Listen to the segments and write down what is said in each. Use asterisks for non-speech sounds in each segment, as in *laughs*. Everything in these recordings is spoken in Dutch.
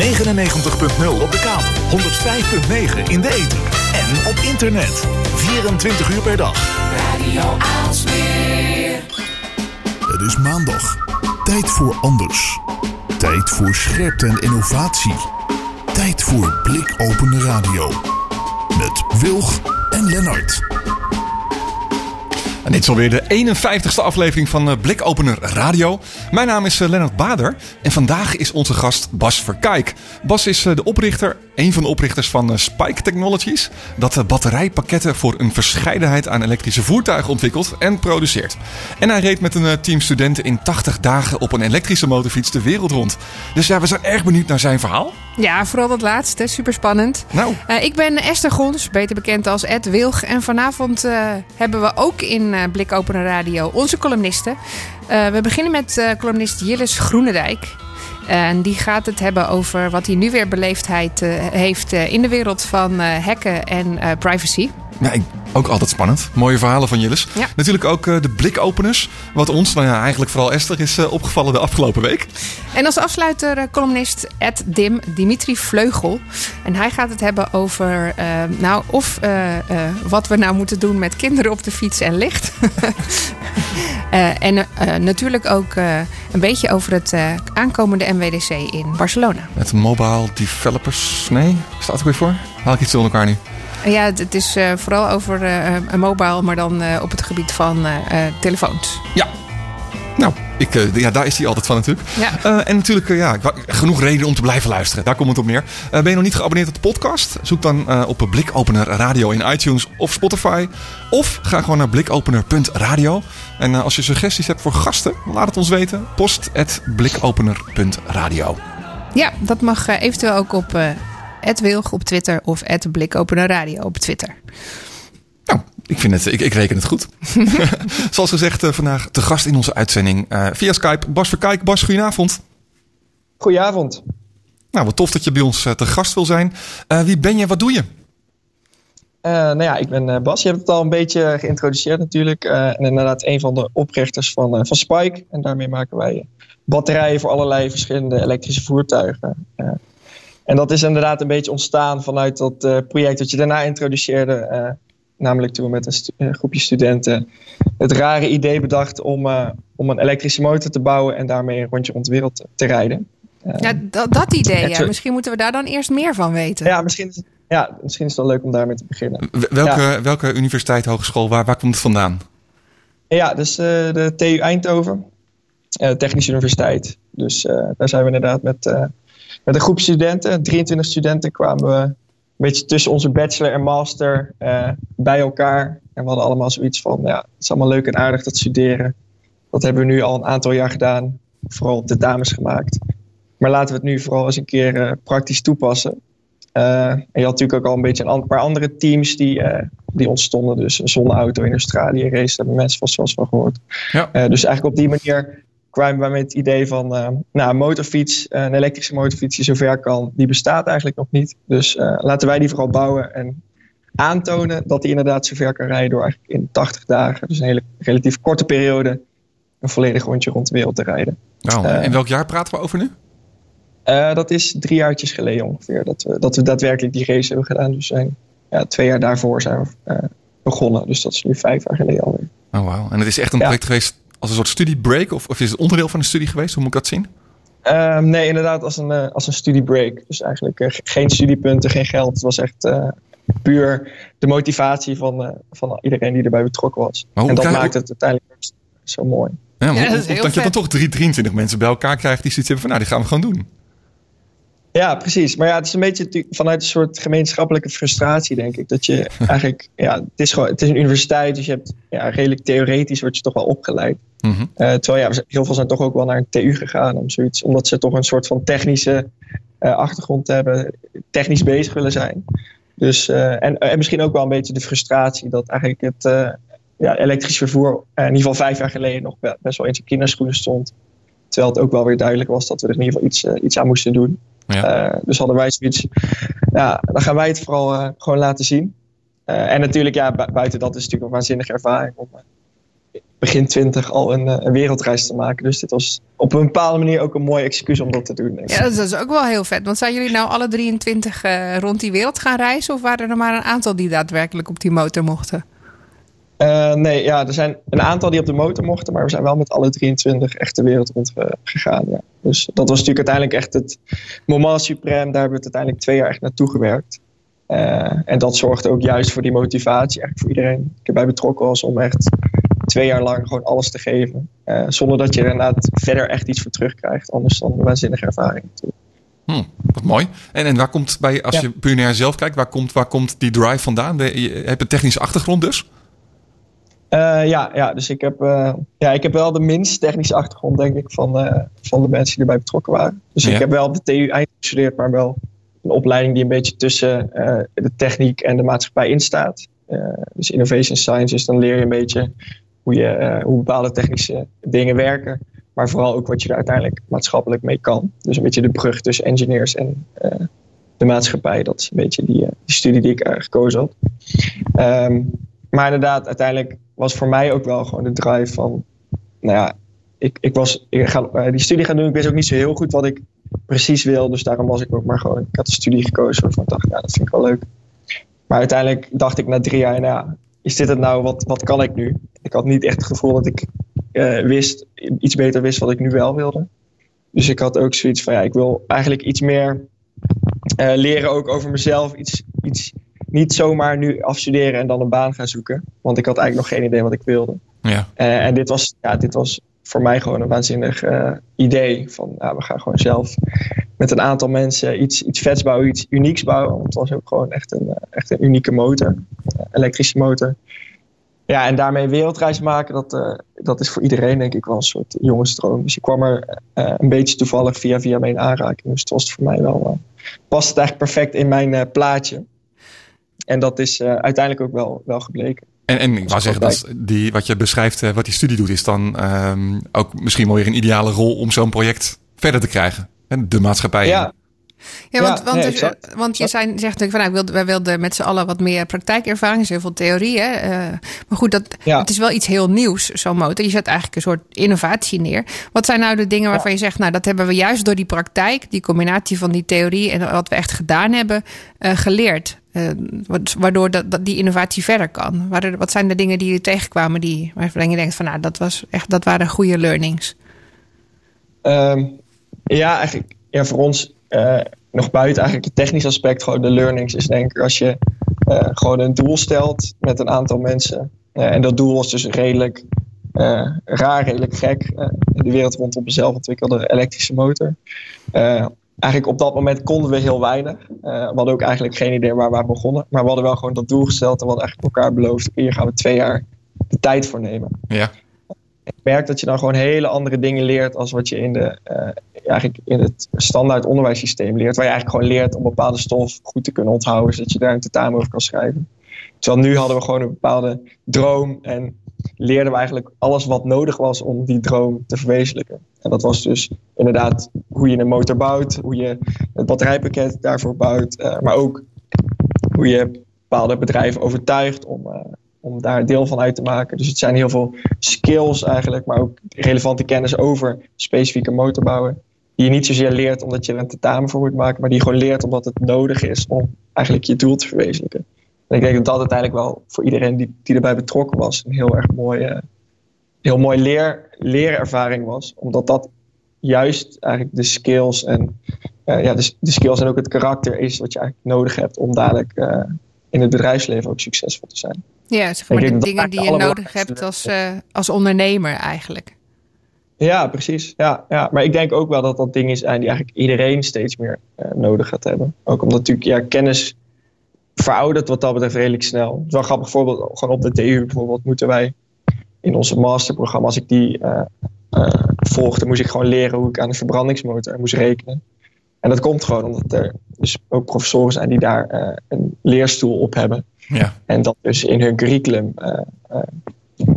99.0 op de kabel, 105.9 in de ether en op internet. 24 uur per dag. Radio Aalsmeer. Het is maandag. Tijd voor anders. Tijd voor scherpte en innovatie. Tijd voor blikopende radio. Met Wilg en Lennart. En dit is alweer de 51ste aflevering van eh, Blikopener Radio. Mijn naam is eh, Lennart Bader en vandaag is onze gast Bas Verkijk. Bas is eh, de oprichter, een van de oprichters van Spike Technologies, dat batterijpakketten voor een verscheidenheid aan elektrische voertuigen ontwikkelt en produceert. En hij reed met een team studenten in 80 dagen op een elektrische motorfiets de wereld rond. Dus ja, we zijn erg benieuwd naar zijn verhaal. Ja, vooral dat laatste. Super spannend. Nou. ik ben Esther Gons, beter bekend als Ed Wilg. En vanavond hebben we ook in uh, Blik Open Radio onze columnisten. We beginnen met columnist Jilles Groenendijk. En die gaat het hebben over wat hij nu weer beleefdheid heeft in de wereld van hacken en privacy. Ja, ik, ook altijd spannend. Mooie verhalen van Jilles. Ja. Natuurlijk ook uh, de blikopeners. Wat ons, nou ja, eigenlijk vooral Esther, is uh, opgevallen de afgelopen week. En als afsluiter uh, columnist Ed Dim, Dimitri Vleugel. En hij gaat het hebben over, nou, of wat we nou moeten doen met kinderen op de fiets en licht. *laughs* en natuurlijk ook een beetje over het aankomende MWDC in Barcelona. Met Mobile Developers, nee, staat er weer voor? Haal ik iets door elkaar nu? Ja, het is uh, vooral over uh, mobile, maar dan op het gebied van telefoons. Ja. Nou, ik, ja, daar is hij altijd van natuurlijk. Ja. en natuurlijk, ja, genoeg reden om te blijven luisteren. Daar komt het op neer. ben je nog niet geabonneerd op de podcast? Zoek dan op Blikopener Radio in iTunes of Spotify. Of ga gewoon naar blikopener.radio. En als je suggesties hebt voor gasten, laat het ons weten. Post blikopener.radio. Ja, dat mag eventueel ook op Wilg op Twitter of Blikopener Radio op Twitter. Nou, ik, vind het, ik, ik reken het goed. *laughs* Zoals gezegd, uh, vandaag te gast in onze uitzending uh, via Skype. Bas Verkijk. Bas, goedenavond. Goedenavond. Nou, wat tof dat je bij ons uh, te gast wil zijn. wie ben je? Wat doe je? nou ja, ik ben Bas. Je hebt het al een beetje geïntroduceerd natuurlijk. en inderdaad een van de oprichters van, van Spike. En daarmee maken wij batterijen voor allerlei verschillende elektrische voertuigen. En dat is inderdaad een beetje ontstaan vanuit dat uh, project dat je daarna introduceerde. Namelijk toen we met een, stu een, groepje studenten het rare idee bedacht om, uh, om een elektrische motor te bouwen en daarmee een rondje rond de wereld te, te rijden. ja, dat, dat idee. Ja. Misschien moeten we daar dan eerst meer van weten. Ja, misschien, ja, misschien is het wel leuk om daarmee te beginnen. Welke, ja. welke universiteit, hogeschool, waar, waar komt het vandaan? Ja, dus de TU Eindhoven, Technische Universiteit. Dus daar zijn we inderdaad met met een groep studenten, 23 studenten, kwamen we beetje tussen onze bachelor en master uh, bij elkaar. En we hadden allemaal zoiets van, ja, het is allemaal leuk en aardig dat studeren. Dat hebben we nu al een aantal jaar gedaan, vooral op de dames gemaakt. Maar laten we het nu vooral eens een keer uh, praktisch toepassen. Uh, en je had natuurlijk ook al een beetje een paar andere teams die, die ontstonden. Dus een zonneauto in Australië race, daar hebben mensen vast wel eens van gehoord. Ja. dus eigenlijk op die manier we met het idee van, uh, nou, een motorfiets, een elektrische motorfiets die zover kan, die bestaat eigenlijk nog niet. Dus uh, laten wij die vooral bouwen en aantonen dat die inderdaad zover kan rijden door eigenlijk in 80 dagen, dus een hele relatief korte periode, een volledig rondje rond de wereld te rijden. Nou, uh, en welk jaar praten we over nu? dat is drie jaartjes geleden ongeveer, dat we, dat we daadwerkelijk die race hebben gedaan. Dus zijn, ja, twee jaar daarvoor zijn we begonnen, dus dat is nu vijf jaar geleden alweer. Oh, wauw. En het is echt een project geweest als een soort studiebreak? Of, of is het onderdeel van een studie geweest? Hoe moet ik dat zien? Um, nee, inderdaad als een, uh, als een studiebreak. Dus eigenlijk uh, geen studiepunten, geen geld. Het was echt uh, puur de motivatie van, van iedereen die erbij betrokken was. En dat maakt het uiteindelijk zo mooi. Ja, maar ja, dat, dat je dan toch drie, 23 mensen bij elkaar krijgt die zoiets hebben van nou, die gaan we gewoon doen. Ja, precies. Maar ja, het is een beetje vanuit een soort gemeenschappelijke frustratie, denk ik. Dat je *laughs* eigenlijk, ja, het is gewoon, het is een universiteit, dus je hebt ja, redelijk theoretisch word je toch wel opgeleid. Mm -hmm. uh, terwijl ja, heel veel zijn toch ook wel naar een TU gegaan om zoiets, omdat ze toch een soort van technische uh, achtergrond hebben, technisch bezig willen zijn. Dus, uh, en, en misschien ook wel een beetje de frustratie dat eigenlijk het ja, elektrisch vervoer in ieder geval vijf jaar geleden nog best wel in zijn kinderschoenen stond. Terwijl het ook wel weer duidelijk was dat we er in ieder geval iets, iets aan moesten doen. Ja. Uh, dus hadden wij zoiets, ja, dan gaan wij het vooral uh, gewoon laten zien. Uh, en natuurlijk, ja, bu buiten dat is het natuurlijk een waanzinnige ervaring om begin twintig al een, een, wereldreis te maken. Dus dit was op een bepaalde manier ook een mooi excuus om dat te doen. Ja, dat is ook wel heel vet. Want zijn jullie nou alle 23 uh, rond die wereld gaan reizen? Of waren er maar een aantal die daadwerkelijk op die motor mochten? Uh, nee, ja, er zijn een aantal die op de motor mochten, maar we zijn wel met alle 23 echt de wereld rond gegaan. Ja. Dus dat was natuurlijk uiteindelijk echt het moment supreme. Daar hebben we het uiteindelijk twee jaar echt naartoe gewerkt. Uh, en dat zorgt ook juist voor die motivatie eigenlijk voor iedereen die erbij betrokken was om echt twee jaar lang gewoon alles te geven. Uh, zonder dat je er inderdaad verder echt iets voor terugkrijgt. Anders dan een waanzinnige ervaring natuurlijk. Hmm, wat mooi. En, en waar komt bij, als ja. je puur zelf kijkt, waar komt, waar komt die drive vandaan? Je hebt een technische achtergrond dus? Uh, ja, ja, dus ik heb, uh, ja, ik heb wel de minst technische achtergrond, denk ik, van, uh, van de mensen die erbij betrokken waren. Dus ja. ik heb wel op de TU eind gestudeerd, maar wel een opleiding die een beetje tussen de techniek en de maatschappij instaat. dus Innovation Sciences, dan leer je een beetje hoe, je, hoe bepaalde technische dingen werken. Maar vooral ook wat je er uiteindelijk maatschappelijk mee kan. Dus een beetje de brug tussen engineers en de maatschappij. Dat is een beetje die, die studie die ik gekozen had. Um, maar inderdaad, uiteindelijk was voor mij ook wel gewoon de drive van, nou ja, ik, ik was, ga, die studie gaan doen. Ik wist ook niet zo heel goed wat ik precies wil. Dus daarom was ik ook maar gewoon, ik had de studie gekozen waarvan ik dacht, ja, dat vind ik wel leuk. Maar uiteindelijk dacht ik na drie jaar, nou ja, is dit het nou, wat, wat kan ik nu? Ik had niet echt het gevoel dat ik uh, wist, iets beter wist wat ik nu wel wilde. Dus ik had ook zoiets van, ja, ik wil eigenlijk iets meer uh, leren ook over mezelf. Iets, iets niet zomaar nu afstuderen en dan een baan gaan zoeken. Want ik had eigenlijk nog geen idee wat ik wilde. Ja. Uh, en dit was, ja, dit was voor mij gewoon een waanzinnig uh, idee. Van ja, we gaan gewoon zelf met een aantal mensen iets, iets vets bouwen, iets unieks bouwen. Want het was ook gewoon echt een, uh, echt een unieke motor, elektrische motor. Ja, en daarmee een wereldreis maken, dat, dat is voor iedereen denk ik wel een soort jongensdroom. Dus ik kwam er een beetje toevallig via via mee in aanraking. Dus het was voor mij wel, past het eigenlijk perfect in mijn plaatje. En dat is uh, uiteindelijk ook wel, wel gebleken. En, en ik wou zeggen, dat die, wat je beschrijft, uh, wat die studie doet, is dan um, ook misschien wel weer een ideale rol om zo'n project verder te krijgen. En de maatschappij. Ja. Ja, want, want, nee, dus, want je zijn, zegt natuurlijk van nou, wilde, wij wilden met z'n allen wat meer praktijkervaring, heel veel theorie. Hè? Uh, maar goed, dat, ja. het is wel iets heel nieuws, zo'n motor. Je zet eigenlijk een soort innovatie neer. Wat zijn nou de dingen waarvan je zegt, nou, dat hebben we juist door die praktijk, die combinatie van die theorie en wat we echt gedaan hebben, uh, geleerd? Uh, waardoor dat, dat, die innovatie verder kan. Wat zijn de dingen die je tegenkwamen die, waarvan je denkt van nou, dat, was echt, dat waren goede learnings? Um, ja, eigenlijk ja, voor ons uh, nog buiten eigenlijk het technisch aspect, gewoon de learnings, is denk ik als je uh, gewoon een doel stelt met een aantal mensen. en dat doel was dus redelijk raar, redelijk gek. in de wereld rondom een zelfontwikkelde elektrische motor eigenlijk op dat moment konden we heel weinig. We hadden ook eigenlijk geen idee waar we begonnen. Maar we hadden wel gewoon dat doel gesteld en we hadden eigenlijk elkaar beloofd: hier gaan we twee jaar de tijd voor nemen. Ja. Ik merk dat je dan gewoon hele andere dingen leert als wat je in, de, uh, eigenlijk in het standaard onderwijssysteem leert. Waar je eigenlijk gewoon leert om bepaalde stof goed te kunnen onthouden, zodat je daar een tentamen over kan schrijven. Terwijl nu hadden we gewoon een bepaalde droom en leerden we eigenlijk alles wat nodig was om die droom te verwezenlijken. En dat was dus inderdaad hoe je een motor bouwt, hoe je het batterijpakket daarvoor bouwt, uh, maar ook hoe je bepaalde bedrijven overtuigt om, uh, om daar deel van uit te maken. Dus het zijn heel veel skills eigenlijk, maar ook relevante kennis over specifieke motorbouwen. Die je niet zozeer leert omdat je er een tentamen voor moet maken, maar die je gewoon leert omdat het nodig is om eigenlijk je doel te verwezenlijken. En ik denk dat dat uiteindelijk wel voor iedereen die, die erbij betrokken was een heel erg mooie, heel mooi leer, leerervaring was. Omdat dat juist eigenlijk de skills en uh, ja, de, de, skills en ook het karakter is wat je eigenlijk nodig hebt om dadelijk uh, in het bedrijfsleven ook succesvol te zijn. Ja, zeg maar de dingen die je nodig hebt als, uh, als ondernemer eigenlijk. Ja, precies. Ja, ja, maar ik denk ook wel dat dat dingen zijn die eigenlijk iedereen steeds meer nodig gaat hebben. Ook omdat natuurlijk ja, kennis veroudert wat dat betreft redelijk snel. Het is wel een grappig voorbeeld. Gewoon op de TU bijvoorbeeld moeten wij in onze masterprogramma, als ik die uh, volgde, moest ik gewoon leren hoe ik aan de verbrandingsmotor moest rekenen. En dat komt gewoon omdat er dus ook professoren zijn die daar een leerstoel op hebben. Ja. En dat dus in hun curriculum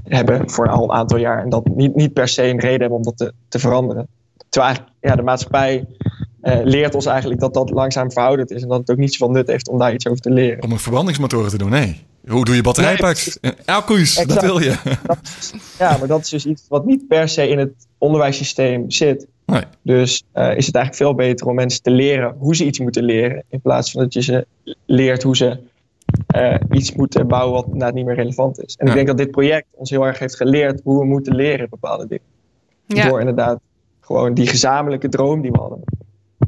hebben voor al een aantal jaar. En dat niet, niet per se een reden hebben om dat te, te veranderen. Terwijl ja, de maatschappij uh, leert ons eigenlijk dat dat langzaam verouderd is. En dat het ook niet zoveel nut heeft om daar iets over te leren. Om een verbrandingsmotoren te doen, nee. Hoe doe je batterijpacks? Accu's, dat wil je. Dat is- ja, maar dat is dus iets wat niet per se in het onderwijssysteem zit. Nee. Dus eh, is het eigenlijk veel beter om mensen te leren hoe ze iets moeten leren. In plaats van dat je ze leert hoe ze eh, iets moeten bouwen wat inderdaad niet meer relevant is. En Ja. ik denk dat dit project ons heel erg heeft geleerd hoe we moeten leren bepaalde dingen. Ja. Door inderdaad gewoon die gezamenlijke droom die we hadden.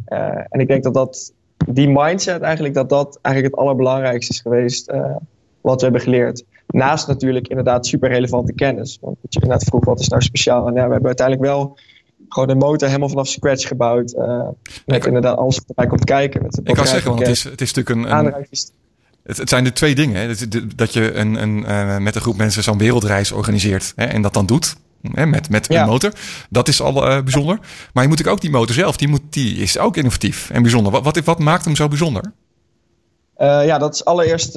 Eh, en ik denk dat, dat die mindset eigenlijk, dat dat eigenlijk het allerbelangrijkste is geweest eh, wat we hebben geleerd. Naast natuurlijk inderdaad super relevante kennis. Want wat je inderdaad vroeg, wat is nou speciaal? En ja, we hebben uiteindelijk wel gewoon de motor helemaal vanaf scratch gebouwd. eh, met Ik- inderdaad alles wat erbij komt kijken. Met de Ik kan zeggen, want het is, het is natuurlijk een, een. Het, het zijn de twee dingen. Hè. Dat- Dat, je een, een, eh, met een groep mensen zo'n wereldreis organiseert hè, en dat dan doet. Hè, met met Ja. een motor. Dat is al eh, bijzonder. Maar je moet ook die motor zelf, die, moet, die is ook innovatief en bijzonder. Wat, wat, wat maakt hem zo bijzonder? Eh, ja, dat is allereerst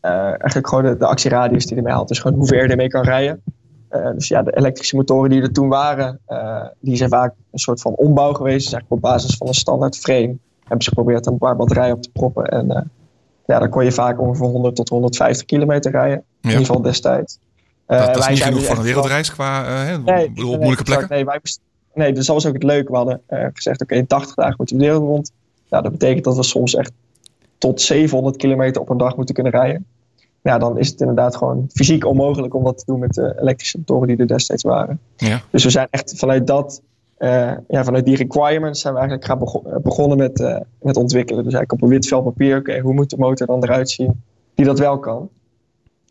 eigenlijk gewoon de, de actieradius die ermee haalt. Dus gewoon hoeveel je ermee kan rijden. Dus ja, de elektrische motoren die er toen waren, die zijn vaak een soort van ombouw geweest. Dus eigenlijk op basis van een standaard frame hebben ze geprobeerd er een paar batterijen op te proppen. En ja, dan kon je vaak ongeveer 100 tot 150 kilometer rijden. In ieder geval destijds. Dat, dat is niet zijn genoeg voor een wereldreis qua hè, Nee, bedoel, moeilijke plekken. Nee, wij moesten- nee, dus dat was ook het leuke. We hadden eh, gezegd, oké, in 80 dagen moeten we de wereld rond. Nou, dat betekent dat we soms echt tot 700 kilometer op een dag moeten kunnen rijden. Ja, dan is het inderdaad gewoon fysiek onmogelijk om dat te doen met de elektrische motoren die er destijds waren. Ja. Dus we zijn echt vanuit dat, ja, vanuit die requirements zijn we eigenlijk gaan eh, begonnen met, eh, met ontwikkelen. Dus eigenlijk op een wit vel papier, oké, hoe moet de motor dan eruit zien die dat wel kan.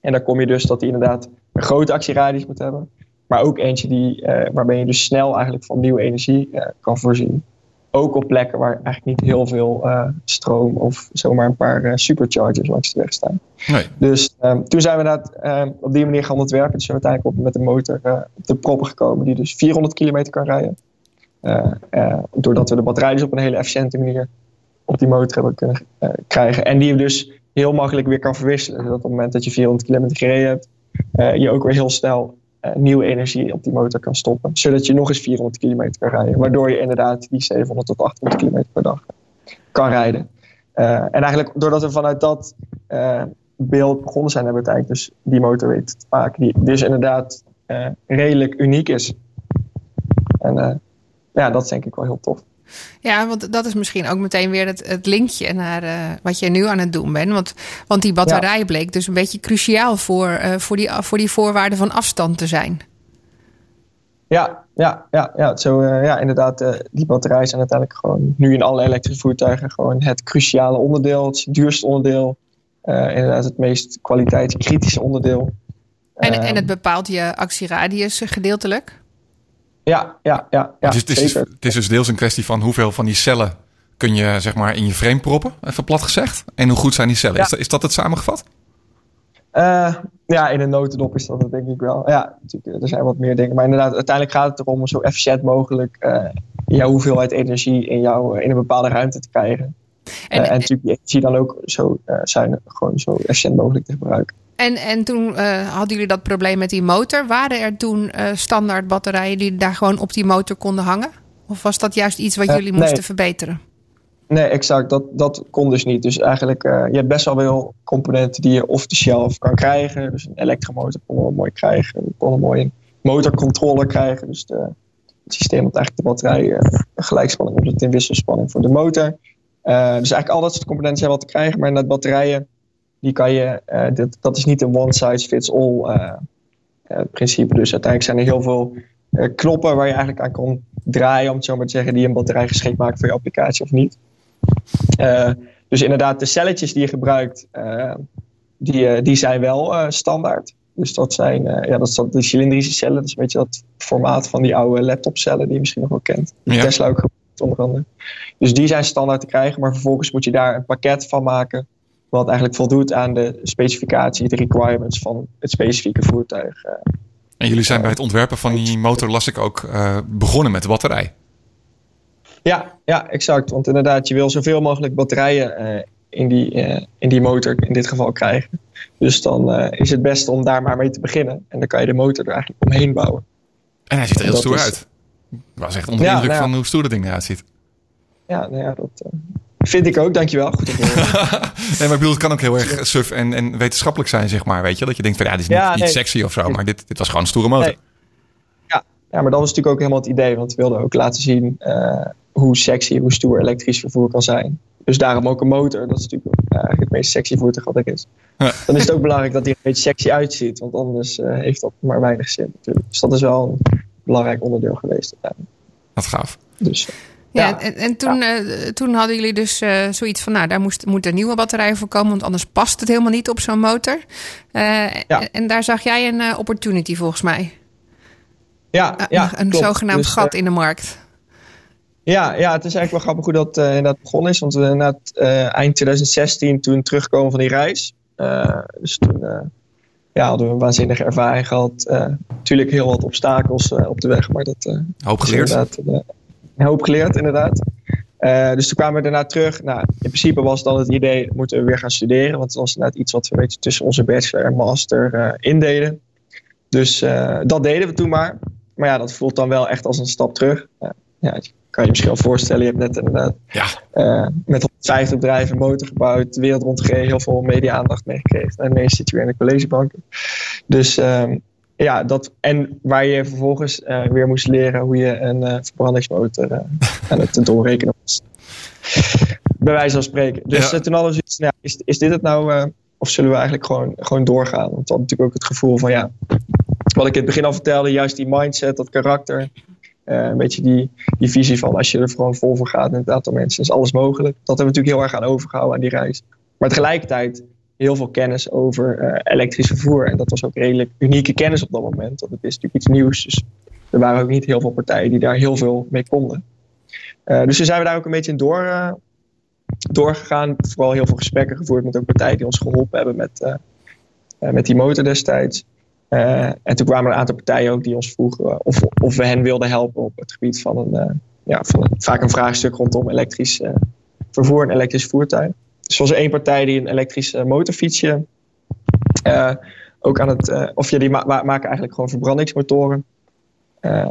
En dan kom je dus dat die inderdaad een grote actieradius moet hebben. Maar ook eentje die, eh, waarbij je dus snel eigenlijk van nieuwe energie eh, kan voorzien. Ook op plekken waar eigenlijk niet heel veel eh, stroom of zomaar een paar eh, superchargers langs de weg staan. Nee. Dus ehm, toen zijn we inderdaad ehm, op die manier gaan ontwerpen. Dus zijn we uiteindelijk op, met een motor eh, op de proppen gekomen die dus 400 kilometer kan rijden. Eh, eh, doordat we de batterij dus op een hele efficiënte manier op die motor hebben kunnen eh, krijgen. En die je dus heel makkelijk weer kan verwisselen. Zodat op het moment dat je 400 kilometer gereden hebt, je ook weer heel snel nieuwe energie op die motor kan stoppen. Zodat je nog eens 400 kilometer kan rijden. Waardoor je inderdaad die 700 tot 800 kilometer per dag kan rijden. En eigenlijk doordat we vanuit dat beeld begonnen zijn, hebben we uiteindelijk dus die motor weten te maken. Die dus inderdaad redelijk uniek is. En ja, dat is denk ik wel heel tof. Ja, want dat is misschien ook meteen weer het, het linkje naar eh, wat je nu aan het doen bent. Want, want die batterij bleek dus een beetje cruciaal voor, eh, voor, die, voor die voorwaarden van afstand te zijn. Ja, ja, ja, ja, zo, eh, ja inderdaad. die batterijen zijn uiteindelijk gewoon nu in alle elektrische voertuigen gewoon het cruciale onderdeel. Het duurste onderdeel. inderdaad het meest kwaliteitskritische onderdeel. En, en het bepaalt je actieradius gedeeltelijk. Ja, ja, ja. ja Dus het, is, zeker. het is dus deels een kwestie van hoeveel van die cellen kun je zeg maar in je frame proppen, even plat gezegd. En hoe goed zijn die cellen? Ja. Is, dat, is dat het samengevat? Eh, ja, in een notendop is dat het denk ik wel. Ja, natuurlijk, er zijn wat meer dingen. Maar inderdaad, uiteindelijk gaat het erom om zo efficiënt mogelijk eh, jouw hoeveelheid energie in, jou, in een bepaalde ruimte te krijgen. En, Eh, en natuurlijk die energie dan ook zo eh, zuinig, gewoon zo efficiënt mogelijk te gebruiken. En, en toen eh, hadden jullie dat probleem met die motor. Waren er toen eh, standaard batterijen die daar gewoon op die motor konden hangen? Of was dat juist iets wat Eh, jullie nee. moesten verbeteren? Nee, exact. Dat, dat kon dus niet. Dus eigenlijk, je hebt best wel veel componenten die je off the shelf kan krijgen. Dus een elektromotor kon wel mooi krijgen. Je kon een mooie motorcontroller krijgen. Dus de, het systeem dat eigenlijk de batterij een gelijkspanning omzet in wisselspanning voor de motor. Dus eigenlijk al dat soort componenten zijn wel te krijgen. Maar net batterijen, die kan je, eh, dit, dat is niet een one size fits all eh, eh, principe. Dus uiteindelijk zijn er heel veel knoppen waar je eigenlijk aan kon draaien, om het zo maar te zeggen, die een batterij geschikt maken voor je applicatie of niet. Dus inderdaad, de celletjes die je gebruikt, die, die zijn wel standaard. Dus dat zijn ja, dat is dat de cilindrische cellen. Dat is een beetje dat formaat van die oude laptopcellen die je misschien nog wel kent. Die Ja. Tesla ook gebruikt, onder andere. Dus die zijn standaard te krijgen. Maar vervolgens moet je daar een pakket van maken. Wat eigenlijk voldoet aan de specificatie, de requirements van het specifieke voertuig. eh. En jullie zijn bij het ontwerpen van die motor, las ik ook, eh, begonnen met de batterij. Ja, ja, exact. Want inderdaad, je wil zoveel mogelijk batterijen eh, in, die, in die motor in dit geval krijgen. Dus dan is het beste om daar maar mee te beginnen. En dan kan je de motor er eigenlijk omheen bouwen. En hij ziet er heel stoer is- uit. Ik was echt onder de Ja, indruk nou ja. van hoe stoer dat ding eruit ziet. Ja, nou ja, dat, Vind ik ook, dankjewel. Goed op *laughs* nee, maar ik bedoel, het kan ook heel erg suf en, en wetenschappelijk zijn, zeg maar. Weet je, dat je denkt van ja, dit is niet, Ja, niet sexy of zo, maar dit, dit was gewoon een stoere motor. Nee. Ja, maar dat was natuurlijk ook helemaal het idee. Want we wilden ook laten zien eh, hoe sexy, hoe stoer elektrisch vervoer kan zijn. Dus daarom ook een motor. Dat is natuurlijk eh, het meest sexy voertuig wat er is. Ja. Dan is het ook belangrijk dat hij er een beetje sexy uitziet. Want anders eh, heeft dat maar weinig zin natuurlijk. Dus dat is wel een belangrijk onderdeel geweest. Wat gaaf. Dus, Ja, Ja. en, en toen, eh, toen hadden jullie dus eh, zoiets van, nou, daar moest, moeten nieuwe batterijen voor komen, want anders past het helemaal niet op zo'n motor. Eh, Ja. en, en daar zag jij een opportunity volgens mij. ja, ja, een een klopt. zogenaamd Dus, gat in de markt. Ja, ja, het is eigenlijk wel grappig hoe dat eh, inderdaad begonnen is. Want we inderdaad eh, eind 2016 toen terugkomen van die reis. eh, dus toen eh, ja, hadden we een waanzinnige ervaring gehad. Eh, natuurlijk heel wat obstakels eh, op de weg, maar dat eh, Hoop is geleerd. Een hoop geleerd, inderdaad. Eh, dus toen kwamen we daarna terug. Nou, in principe was dan het idee, moeten we weer gaan studeren. Want het was inderdaad iets wat we een beetje tussen onze bachelor en master eh indeden. Dus eh, dat deden we toen maar. Maar ja, dat voelt dan wel echt als een stap terug. Ja, je kan je misschien wel voorstellen. Je hebt net inderdaad Ja, met 150 bedrijven een motor gebouwd, de wereld rondgereden, heel veel media-aandacht meegekregen. En ineens zit je weer in de collegebanken. Dus ehm, ja, dat. En waar je vervolgens eh, weer moest leren hoe je een eh, verbrandingsmotor eh, *laughs* aan het doorrekenen was. Bij wijze van spreken. Dus Ja. toen hadden we zoiets, nou, is, is dit het nou? of zullen we eigenlijk gewoon, gewoon doorgaan? Want we hadden natuurlijk ook het gevoel van ja, wat ik in het begin al vertelde, juist die mindset, dat karakter. een beetje die, die visie van als je er gewoon vol voor gaat met het aantal mensen, is alles mogelijk. Dat hebben we natuurlijk heel erg aan overgehouden aan die reis. Maar tegelijkertijd heel veel kennis over eh, elektrisch vervoer. En dat was ook redelijk unieke kennis op dat moment. Want het is natuurlijk iets nieuws. Dus er waren ook niet heel veel partijen die daar heel veel mee konden. Eh, dus toen zijn we daar ook een beetje in door, eh, doorgegaan. Vooral heel veel gesprekken gevoerd met ook partijen die ons geholpen hebben met, met die motor destijds. En toen kwamen er een aantal partijen ook die ons vroegen of, of we hen wilden helpen op het gebied van een, ja, van vaak een vraagstuk rondom elektrisch vervoer en elektrisch voertuig. Dus er was één partij die een elektrisch eh, motorfietsje eh, ook aan het, eh, of ja, die ma- ma- maken eigenlijk gewoon verbrandingsmotoren.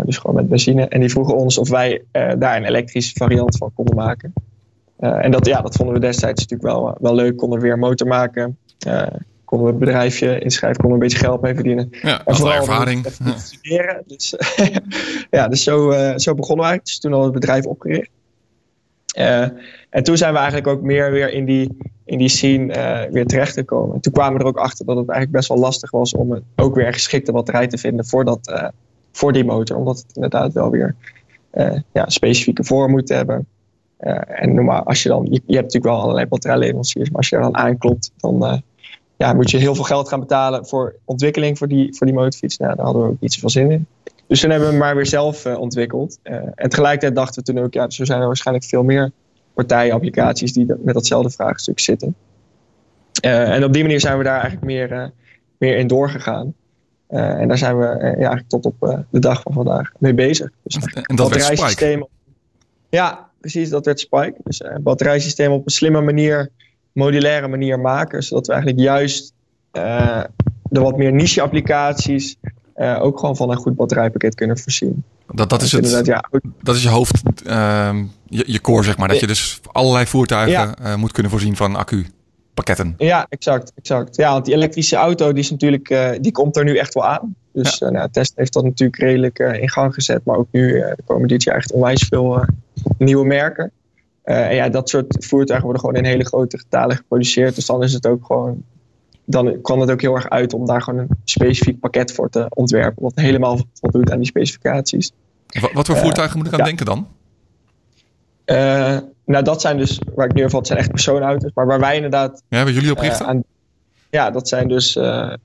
Dus gewoon met benzine. En die vroegen ons of wij daar een elektrisch variant van konden maken. En dat, ja, dat vonden we destijds natuurlijk wel, wel leuk. Konden we weer een motor maken. Konden we een bedrijfje inschrijven. Konden we een beetje geld mee verdienen. ja En vooral ervaring. te studeren. Dus, *laughs* ja, dus zo, zo begonnen we eigenlijk. Dus toen al het bedrijf opgericht. Eh, en toen zijn we eigenlijk ook meer weer in die, in die scene eh, weer terecht gekomen. En toen kwamen we er ook achter dat het eigenlijk best wel lastig was om een- ook weer een geschikte batterij te vinden voor, dat, eh, voor die motor. Omdat het inderdaad wel weer ja, specifieke vorm moet hebben. En noem maar, als je dan, je, je hebt natuurlijk wel allerlei batterijleveranciers, maar als je er dan aanklopt, dan ja, moet je heel veel geld gaan betalen voor ontwikkeling voor die, voor die motorfiets. Nou, daar hadden we ook niet zoveel zin in. Dus toen hebben we hem maar weer zelf eh, ontwikkeld. Eh, en tegelijkertijd dachten we toen ook, ja, er zijn er waarschijnlijk veel meer partijen, applicaties die dat- met datzelfde vraagstuk zitten. Eh, en op die manier zijn we daar eigenlijk meer, meer in doorgegaan. En daar zijn we ja, eigenlijk tot op de dag van vandaag mee bezig. Dus En dat werd Spike. batterijsysteem. Ja, precies, dat werd Spike. Dus batterijsysteem op een slimme manier, modulaire manier maken. Zodat we eigenlijk juist de wat meer niche-applicaties eh, ook gewoon van een goed batterijpakket kunnen voorzien. Dat, dat, is het, ja, dat is je hoofd, ehm, je, je core zeg maar. Dat je dus allerlei voertuigen Ja. eh, moet kunnen voorzien van accupakketten. Ja, exact, exact. Ja, want die elektrische auto die is natuurlijk, eh, die komt er nu echt wel aan. Dus eh, nou, Tesla heeft dat natuurlijk redelijk in gang gezet. Maar ook nu, komen dit jaar echt onwijs veel nieuwe merken. En ja, dat soort voertuigen worden gewoon in hele grote getalen geproduceerd. Dus dan is het ook gewoon, dan kan het ook heel erg uit om daar gewoon een specifiek pakket voor te ontwerpen. Wat helemaal voldoet aan die specificaties. Wat, wat voor Eh, voertuigen moet ik aan ja. denken dan? Eh, nou, dat zijn dus, waar ik nu over had, zijn echt persoonauto's. Maar waar wij inderdaad Ja, hebben jullie op Eh, richten? aan- ja, dat zijn dus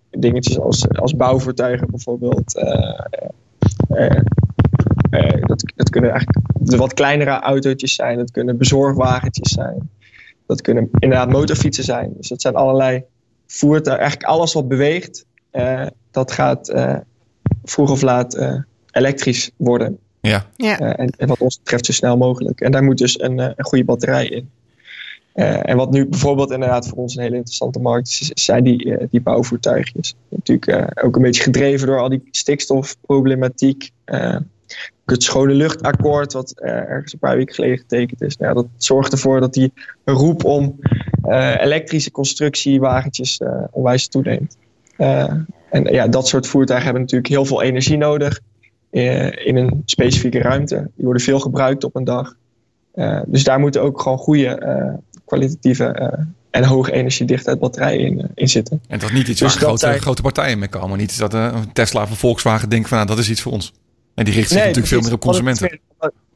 dingetjes als, als bouwvoertuigen bijvoorbeeld. Dat, dat kunnen eigenlijk de wat kleinere autootjes zijn. Dat kunnen bezorgwagentjes zijn. Dat kunnen inderdaad motorfietsen zijn. Dus dat zijn allerlei voertuigen. Eigenlijk alles wat beweegt, eh, dat gaat eh, vroeg of laat eh, elektrisch worden. ja. Ja. Eh, en, en wat ons betreft zo snel mogelijk. En daar moet dus een, eh, een goede batterij in. Eh, en wat nu bijvoorbeeld inderdaad voor ons een hele interessante markt is, zijn die, eh, die bouwvoertuigjes. Natuurlijk eh, ook een beetje gedreven door al die stikstofproblematiek. Eh, het schone luchtakkoord, wat uh, ergens een paar weken geleden getekend is. Nou, dat zorgt ervoor dat die roep om uh, elektrische constructiewagentjes uh, onwijs toeneemt. en ja, dat soort voertuigen hebben natuurlijk heel veel energie nodig in een specifieke ruimte. Die worden veel gebruikt op een dag. dus daar moeten ook gewoon goede kwalitatieve en hoge energiedichtheid batterijen in, in zitten. En dat is niet iets dus waar grote, zijn... grote partijen mee komen. Niet dat uh, Tesla of Volkswagen denken van nou, dat is iets voor ons. En die richten zich natuurlijk veel meer op consumenten.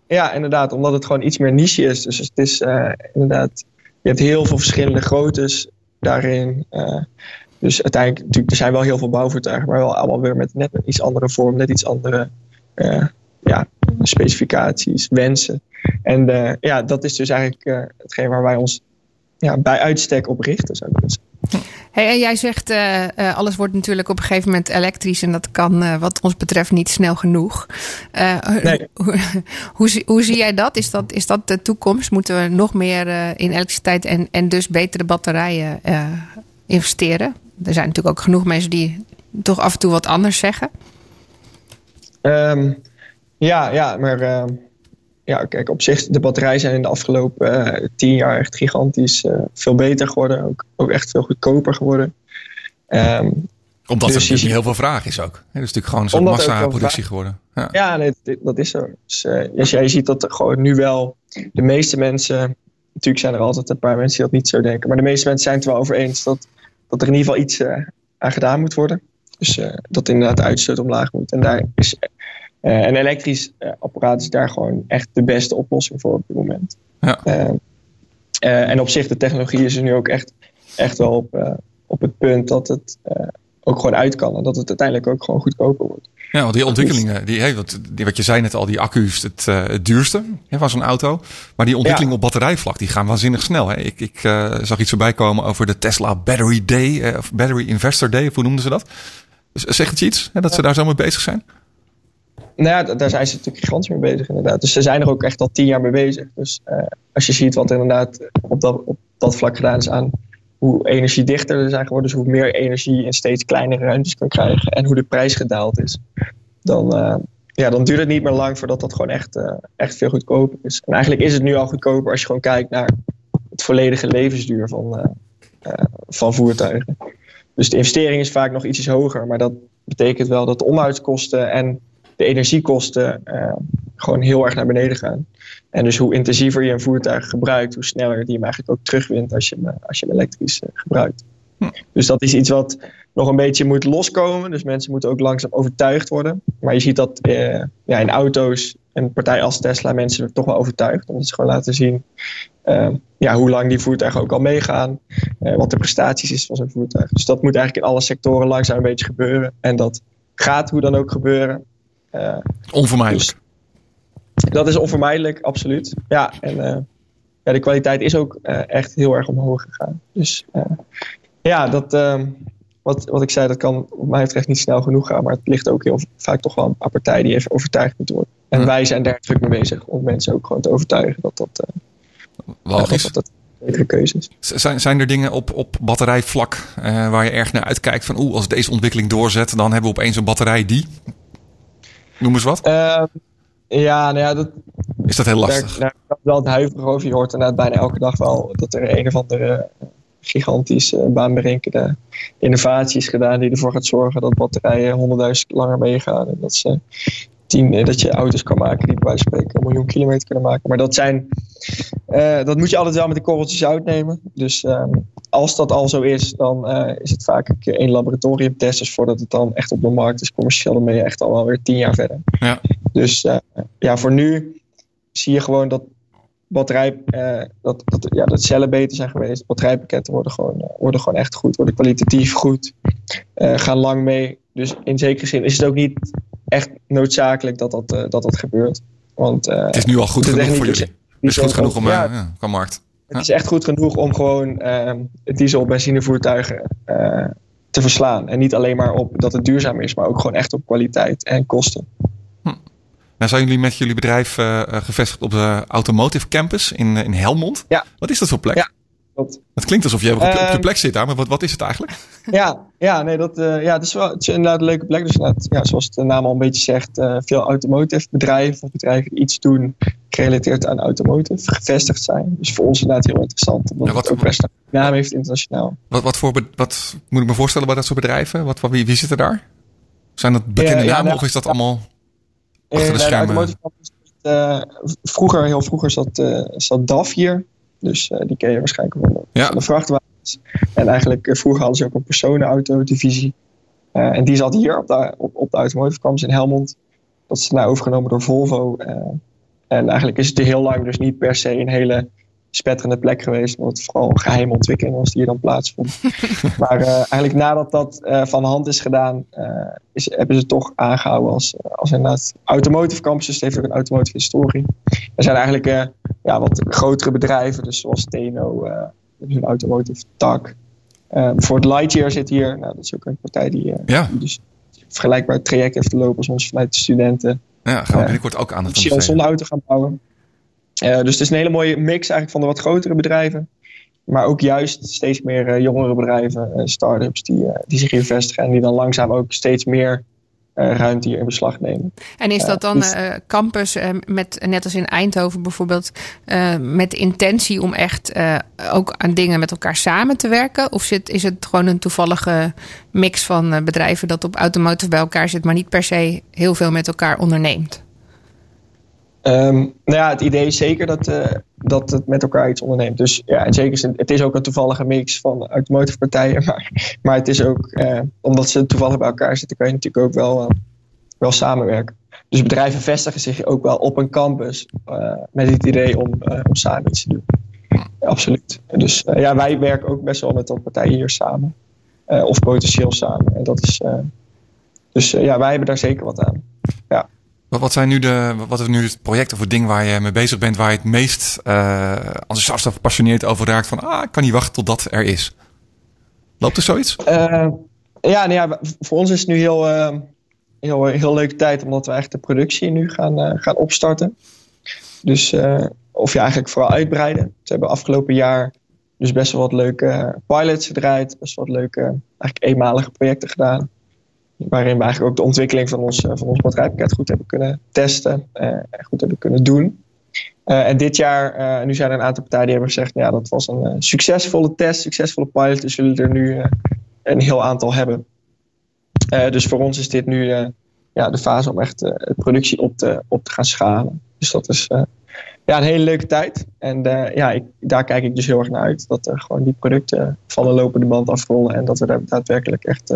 ja, inderdaad. Omdat het gewoon iets meer niche is. Dus het is uh, inderdaad... Je hebt heel veel verschillende groottes daarin. Uh, dus uiteindelijk, natuurlijk, er zijn wel heel veel bouwvoertuigen, maar wel allemaal weer met net een iets andere vorm, net iets andere uh, ja, specificaties, wensen. En ja, dat is dus eigenlijk hetgeen waar wij ons ja, bij uitstek op richten, zou ik zeggen. Hey, en jij zegt, uh, alles wordt natuurlijk op een gegeven moment elektrisch en dat kan uh, wat ons betreft niet snel genoeg. Nee. *laughs* hoe, hoe, hoe, zie jij dat? Is, dat? is dat de toekomst? Moeten we nog meer in elektriciteit en, en dus betere batterijen investeren? Er zijn natuurlijk ook genoeg mensen die toch af en toe wat anders zeggen. Um, ja, ja, maar ehm, ja, kijk, op zich, de batterijen zijn in de afgelopen uh, tien jaar echt gigantisch uh, veel beter geworden. Ook, ook echt veel goedkoper geworden. Um, Omdat dus er natuurlijk heel veel vraag is ook. Het is natuurlijk gewoon zo'n massaproductie geworden. Ja, ja nee, dat is zo. Dus, uh, als jij ziet dat er gewoon nu wel de meeste mensen... Natuurlijk zijn er altijd een paar mensen die dat niet zo denken. Maar de meeste mensen zijn het wel over eens dat, dat er in ieder geval iets aan gedaan moet worden. Dus dat inderdaad de uitstoot omlaag moet. En daar is uh, een elektrisch uh, apparaat is daar gewoon echt de beste oplossing voor op dit moment. Ja. Uh, en op zich, de technologie is er nu ook echt, echt wel op, op het punt dat het ook gewoon uit kan. En dat het uiteindelijk ook gewoon goedkoper wordt. Ja, want die ontwikkelingen, die, hey, wat, die, wat je zei net al, die accu's het, het duurste hè, van zo'n auto. Maar die ontwikkelingen op batterijvlak, die gaan waanzinnig snel. Hè. Ik, ik zag iets voorbij komen over de Tesla Battery Day, of Battery Investor Day, of hoe noemden ze dat? Zegt het je iets, hè, dat ze daar zo mee bezig zijn? Nou ja, daar zijn ze natuurlijk gigantisch mee bezig inderdaad. Dus ze zijn er ook echt al tien jaar mee bezig. Dus uh, als je ziet wat inderdaad op dat, op dat vlak gedaan is aan hoe energiedichter er zijn geworden. Dus hoe meer energie in steeds kleinere ruimtes kan krijgen. En hoe de prijs gedaald is. Dan, uh, ja, dan duurt het niet meer lang voordat dat gewoon echt, uh, echt veel goedkoper is. En eigenlijk is het nu al goedkoper als je gewoon kijkt naar het volledige levensduur van, van voertuigen. Dus de investering is vaak nog ietsjes hoger. Maar dat betekent wel dat de onderhoudskosten en de energiekosten uh, gewoon heel erg naar beneden gaan. En dus hoe intensiever je een voertuig gebruikt, hoe sneller die hem eigenlijk ook terugwint als je hem, als je hem elektrisch uh, gebruikt. Hm. Dus dat is iets wat nog een beetje moet loskomen. Dus mensen moeten ook langzaam overtuigd worden. Maar je ziet dat uh, ja, in auto's een partij als Tesla mensen er toch wel overtuigd. Omdat ze gewoon laten zien ja, hoe lang die voertuigen ook al meegaan. wat de prestaties is van zo'n voertuig. Dus dat moet eigenlijk in alle sectoren langzaam een beetje gebeuren. En dat gaat hoe dan ook gebeuren. Uh, onvermijdelijk. Dus dat is onvermijdelijk, absoluut. Ja, en uh, ja, de kwaliteit is ook uh, echt heel erg omhoog gegaan. Dus ja, dat, ehm, wat, wat ik zei, dat kan op mij betreft niet snel genoeg gaan. Maar het ligt ook heel vaak toch wel een partij die even overtuigd moet worden. En wij zijn daar druk mee bezig om mensen ook gewoon te overtuigen dat dat, Logisch. dat, dat betere keuze is. Zijn, zijn er dingen op, op batterijvlak waar je erg naar uitkijkt van oeh, als deze ontwikkeling doorzet, dan hebben we opeens een batterij die Noem eens wat. Uh, ja, nou ja, dat, is dat heel lastig? Daar, daar wel het huiverig over. Je hoort inderdaad bijna elke dag wel dat er een of andere gigantische baanberenkende innovatie is gedaan die ervoor gaat zorgen dat batterijen honderdduizend langer meegaan. En dat ze tien, dat je auto's kan maken die bij wijze van spreken een miljoen kilometer kunnen maken. Maar dat zijn, uh, dat moet je altijd wel met de korreltjes uitnemen. Dus um, als dat al zo is, dan uh, is het vaak een keer één laboratoriumtest. Dus voordat het dan echt op de markt is commercieel, dan ben je echt al wel weer tien jaar verder. Ja. Dus uh, ja, voor nu zie je gewoon dat batterij, dat, dat, ja, dat cellen beter zijn geweest. Batterijpakketten worden gewoon, worden gewoon echt goed, worden kwalitatief goed, gaan lang mee. Dus in zekere zin is het ook niet echt noodzakelijk dat dat, dat, dat gebeurt. Want, het is nu al goed genoeg voor jullie. Het is goed genoeg om ja, ja, qua markt. Het is echt goed genoeg om gewoon uh, diesel- benzinevoertuigen uh, te verslaan. En niet alleen maar op dat het duurzaam is, maar ook gewoon echt op kwaliteit en kosten. Hm. Nou zijn jullie met jullie bedrijf uh, gevestigd op de Automotive Campus in, in Helmond. Ja. Wat is dat voor plek? Ja. Klopt. Het klinkt alsof je op, op je Ehm, plek zit daar, maar wat, wat is het eigenlijk? *laughs* Ja, ja, nee, dat, eh, ja, het is wel het is inderdaad een leuke plek. Dus ja, zoals de naam al een beetje zegt, eh, veel automotive bedrijven of bedrijven die iets doen gerelateerd aan automotive, gevestigd zijn. Dus voor ons inderdaad heel interessant, omdat Ja, wat- het ook best een naam heeft internationaal. Wat, wat, voor, wat moet ik me voorstellen bij dat soort bedrijven? Wat, wat, wie, wie zit er daar? Zijn dat bekende Ja, ja, namen nou, of is dat allemaal... Eh, Achter de schermen. eh, vroeger, heel vroeger zat, eh, zat DAF hier. Dus eh, die ken je waarschijnlijk van de, Ja. van de vrachtwagens. En eigenlijk eh, vroeger hadden ze ook een personenauto-divisie. Eh, en die zat hier op de, op, op de Automotive Campus in Helmond. Dat is nou overgenomen door Volvo. en eigenlijk is het heel lang dus niet per se een hele spetterende plek geweest. Omdat het vooral een geheime ontwikkeling was die hier dan plaatsvond. *laughs* maar eh, eigenlijk nadat dat eh, van de hand is gedaan, eh, is, hebben ze het toch aangehouden als, als inderdaad automotive campus. Dus het heeft ook een automotive historie. Er zijn eigenlijk ja, wat grotere bedrijven, dus zoals Teno, een automotive tak. Eh bijvoorbeeld Lightyear zit hier. Nou, dat is ook een partij die, Ja, die dus vergelijkbaar traject heeft te lopen als ons vanuit de studenten. ja gaan we binnenkort ook aan het Misschien een zonneauto gaan bouwen. Eh, dus het is een hele mooie mix eigenlijk van de wat grotere bedrijven. Maar ook juist steeds meer eh, jongere bedrijven, eh, start-ups die, die zich hier vestigen. En die dan langzaam ook steeds meer ruimte hier in beslag nemen. En is dat dan dus- campus met, net als in Eindhoven bijvoorbeeld, met de intentie om echt ook aan dingen met elkaar samen te werken? Of zit, is het gewoon een toevallige mix van bedrijven dat op automotive bij elkaar zit, maar niet per se heel veel met elkaar onderneemt? Ehm, nou ja, het idee is zeker dat, eh, dat het met elkaar iets onderneemt. Dus ja, in zekere zin, het is ook een toevallige mix van automotive partijen. *laughs* Maar, maar het is ook, eh, omdat ze toevallig bij elkaar zitten, kan je natuurlijk ook wel, eh, wel samenwerken. Dus bedrijven vestigen zich ook wel op een campus met het idee om, om samen iets te doen. Ja, absoluut. Dus ja, wij werken ook best wel met dat partijen hier samen. Of potentieel samen. En dat is, dus ja, wij hebben daar zeker wat aan. Wat, wat zijn nu de, wat is nu het project of het ding waar je mee bezig bent, waar je het meest eh enthousiast of gepassioneerd over raakt van, ah, ik kan niet wachten tot dat er is. Loopt er zoiets? Eh, ja, nou ja, voor ons is het nu heel, eh, heel, heel leuke tijd, omdat we eigenlijk de productie nu gaan, gaan opstarten. Dus, of ja, eigenlijk vooral uitbreiden. We hebben afgelopen jaar dus best wel wat leuke pilots gedraaid, best wel wat leuke, eigenlijk eenmalige projecten gedaan. Waarin we eigenlijk ook de ontwikkeling van ons, eh, van ons batterijpakket goed hebben kunnen testen eh, en goed hebben kunnen doen. Eh, en dit jaar, nu zijn er een aantal partijen die hebben gezegd, nou ja, dat was een succesvolle test, succesvolle pilot. Dus zullen er nu een heel aantal hebben. Dus voor ons is dit nu ja, de fase om echt de productie op te, op te gaan schalen. Dus dat is ja, een hele leuke tijd. En ja, ik, daar kijk ik dus heel erg naar uit. Dat er gewoon die producten van de lopende band afrollen. En dat we daar daadwerkelijk echt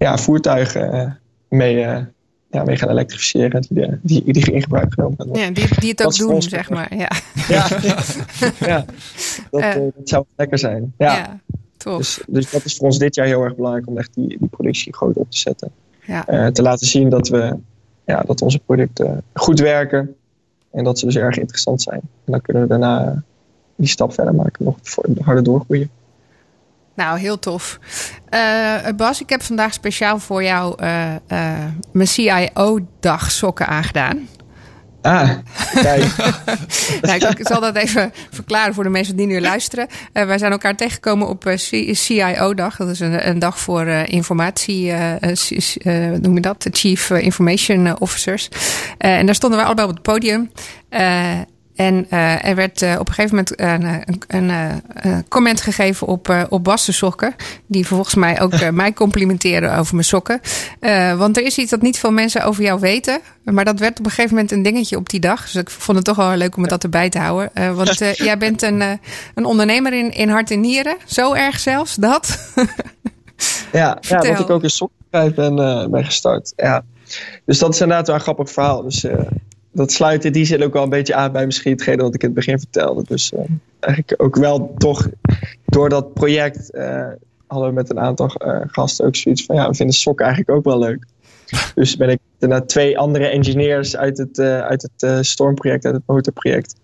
ja, voertuigen eh, mee, eh, ja, mee gaan elektrificeren. Die, de, die, die in gebruik genomen gaan worden. Ja, die, die het ook doen, zeg maar. Ja, Ja, *laughs* ja. Dat, Eh. eh, dat zou lekker zijn. Ja. ja. tof. Dus, dus dat is voor ons dit jaar heel erg belangrijk om echt die, die productie groot op te zetten. Ja. Eh, te laten zien dat, we, ja, dat onze producten goed werken en dat ze dus erg interessant zijn. En dan kunnen we daarna eh, die stap verder maken, nog harder doorgroeien. Nou, heel tof. Eh, Bas, ik heb vandaag speciaal voor jou eh, eh, mijn CIO-dag sokken aangedaan. Ah, kijk. *laughs* nou, ik, zal dat even verklaren voor de mensen die nu luisteren. Eh, wij zijn elkaar tegengekomen op CIO-dag. Dat is een, een dag voor informatie, hoe noem je dat? Chief Information Officers. En daar stonden wij allebei op het podium. En eh, er werd eh, op een gegeven moment een, een, een, eh, een comment gegeven op, op Bas' de sokken. Die volgens mij ook *laughs* mij complimenteren over mijn sokken. Want er is iets dat niet veel mensen over jou weten. Maar dat werd op een gegeven moment een dingetje op die dag. Dus ik vond het toch wel leuk om het dat erbij te houden. Want *laughs* jij bent een, een ondernemer in, in hart en nieren. Zo erg zelfs, dat. *laughs* Ja, ja dat ik ook een sokkenbedrijf ben, ben gestart. Ja. Dus dat is inderdaad wel een grappig verhaal. Dus dat sluit in die zin ook wel een beetje aan bij misschien hetgene wat ik in het begin vertelde. Dus eh, eigenlijk ook wel toch door dat project eh, hadden we met een aantal eh, gasten ook zoiets van ja, we vinden sokken eigenlijk ook wel leuk. Dus ben ik daarna twee andere engineers uit het, eh, uit het eh, stormproject, uit het motorproject,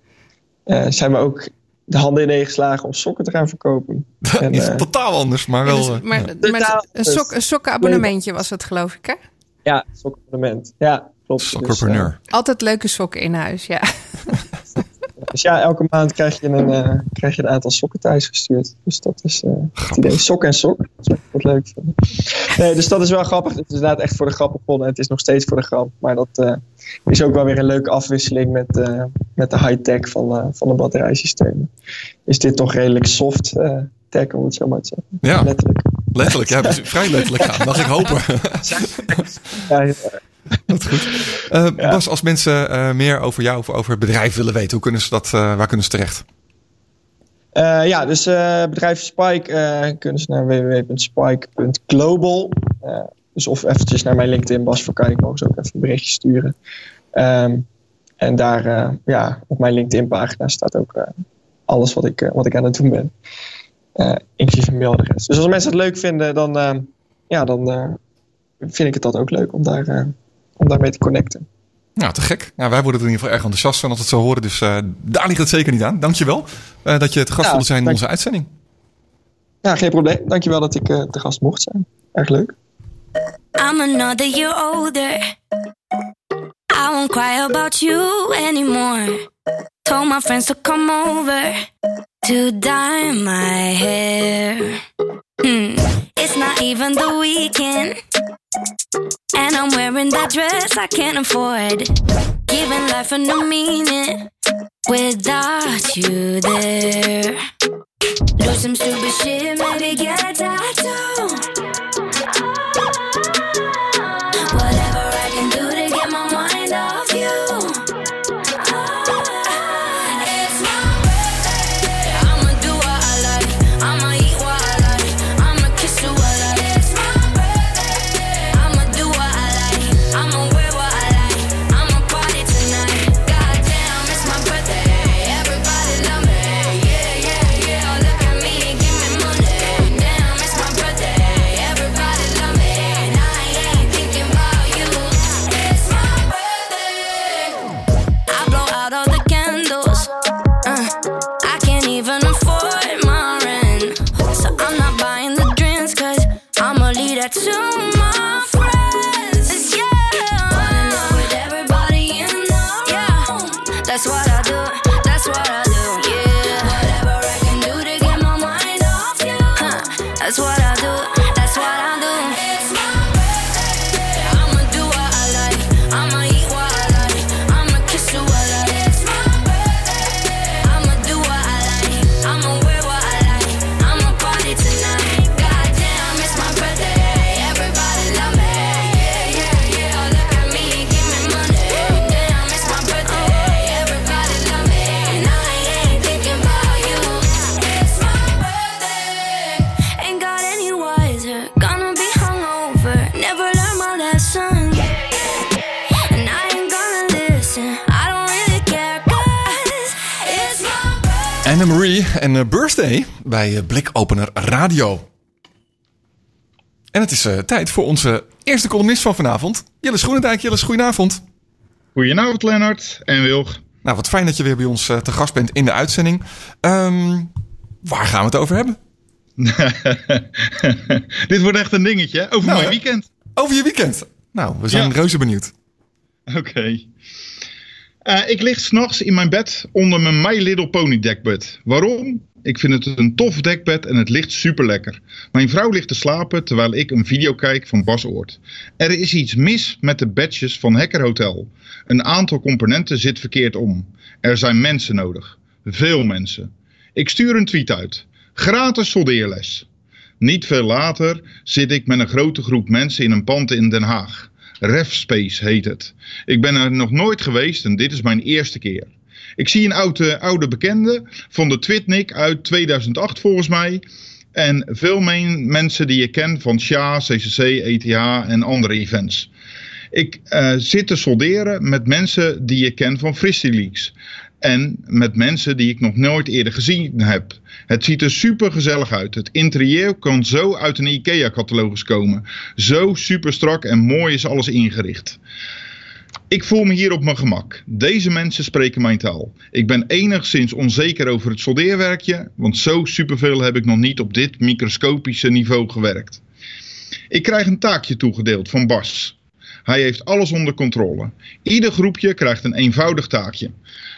eh, zijn we ook de handen ineen geslagen om sokken te gaan verkopen. *laughs* En, Iets eh, totaal anders, maar Ja, wel... dus- maar, een, sok, een sokkenabonnementje was het, geloof ik, hè? ja, sokkenabonnement. Ja, klopt. Dus, Soccerpreneur. Altijd leuke sokken in huis, ja. eh, *laughs* Dus ja, elke maand krijg je een, eh, krijg je een aantal sokken thuis gestuurd. Dus dat is eh, het idee. Sok en sok. Dat wat leuk. Nee, dus dat is wel grappig. Het is inderdaad echt voor de grap begonnen. Het is nog steeds voor de grap. Maar dat eh, is ook wel weer een leuke afwisseling met, eh, met de high-tech van, eh, van de batterijsystemen. Is dit toch redelijk soft eh, tech, om het zo maar te zeggen. Ja. Letterlijk. Letterlijk, ja, dus vrij letterlijk aan. *laughs* Mag ik hopen. Ja, ja. *laughs* Dat is goed. Eh, Bas, als mensen eh, meer over jou of over het bedrijf willen weten, hoe kunnen ze dat, eh, waar kunnen ze terecht? Ja, dus bedrijf Spike kunnen ze naar www.spike.global. Dus of eventjes naar mijn LinkedIn, Bas Verkijk, mogen ze ook even een berichtje sturen. Ehm, en daar, ja, op mijn LinkedIn pagina staat ook alles wat ik, wat ik aan het doen ben. Inclusief een mailadres. Dus als mensen het leuk vinden, dan, ja, dan vind ik het dat ook leuk om, daar, om daarmee te connecten. Nou, te gek. Ja, wij worden er in ieder geval erg enthousiast van als het zo horen. Dus eh, daar ligt het zeker niet aan. Dankjewel uh, dat je te gast Ja, wilde zijn in onze uitzending. Ja, geen probleem. Dankjewel dat ik eh te gast mocht zijn. Erg leuk. I'm another year older. I won't cry about you anymore. Told my friends to come over to dye my hair. Hmm. It's not even the weekend. And I'm wearing that dress I can't afford. Giving life a new meaning without you there. Do some stupid shit, maybe get a tattoo. Bij eh, Blikopener Radio. En het is eh, tijd voor onze eerste columnist van vanavond. Jelle Schoenendijk. Jelle, goedenavond. Goedenavond Lennart en Wilg. Nou, wat fijn dat je weer bij ons eh, te gast bent in de uitzending. Ehm, waar gaan we het over hebben? *laughs* Dit wordt echt een dingetje over Nou, mijn weekend. Over je weekend. Nou, we zijn Ja. reuze benieuwd. Oké. Eh, ik lig s'nachts in mijn bed onder mijn My Little Pony dekbed. Waarom? Ik vind het een tof dekbed en het ligt super lekker. Mijn vrouw ligt te slapen terwijl ik een video kijk van Bas Oort. Er is iets mis met de badges van Hacker Hotel. Een aantal componenten zit verkeerd om. Er zijn mensen nodig. Veel mensen. Ik stuur een tweet uit. Gratis soldeerles. Niet veel later zit ik met een grote groep mensen in een pand in Den Haag. Refspace heet het. Ik ben er nog nooit geweest en dit is mijn eerste keer. Ik zie een oude, oude bekende van de Twitnik uit 2008 volgens mij. En veel men- mensen die ik ken van SHA, CCC, ETH en andere events. Ik eh, zit te solderen met mensen die ik ken van Fristy Leaks. En met mensen die ik nog nooit eerder gezien heb. Het ziet er super gezellig uit. Het interieur kan zo uit een IKEA-catalogus komen. Zo super strak en mooi is alles ingericht. Ik voel me hier op mijn gemak. Deze mensen spreken mijn taal. Ik ben enigszins onzeker over het soldeerwerkje, want zo superveel heb ik nog niet op dit microscopische niveau gewerkt. Ik krijg een taakje toegedeeld van Bas. Hij heeft alles onder controle. Ieder groepje krijgt een eenvoudig taakje.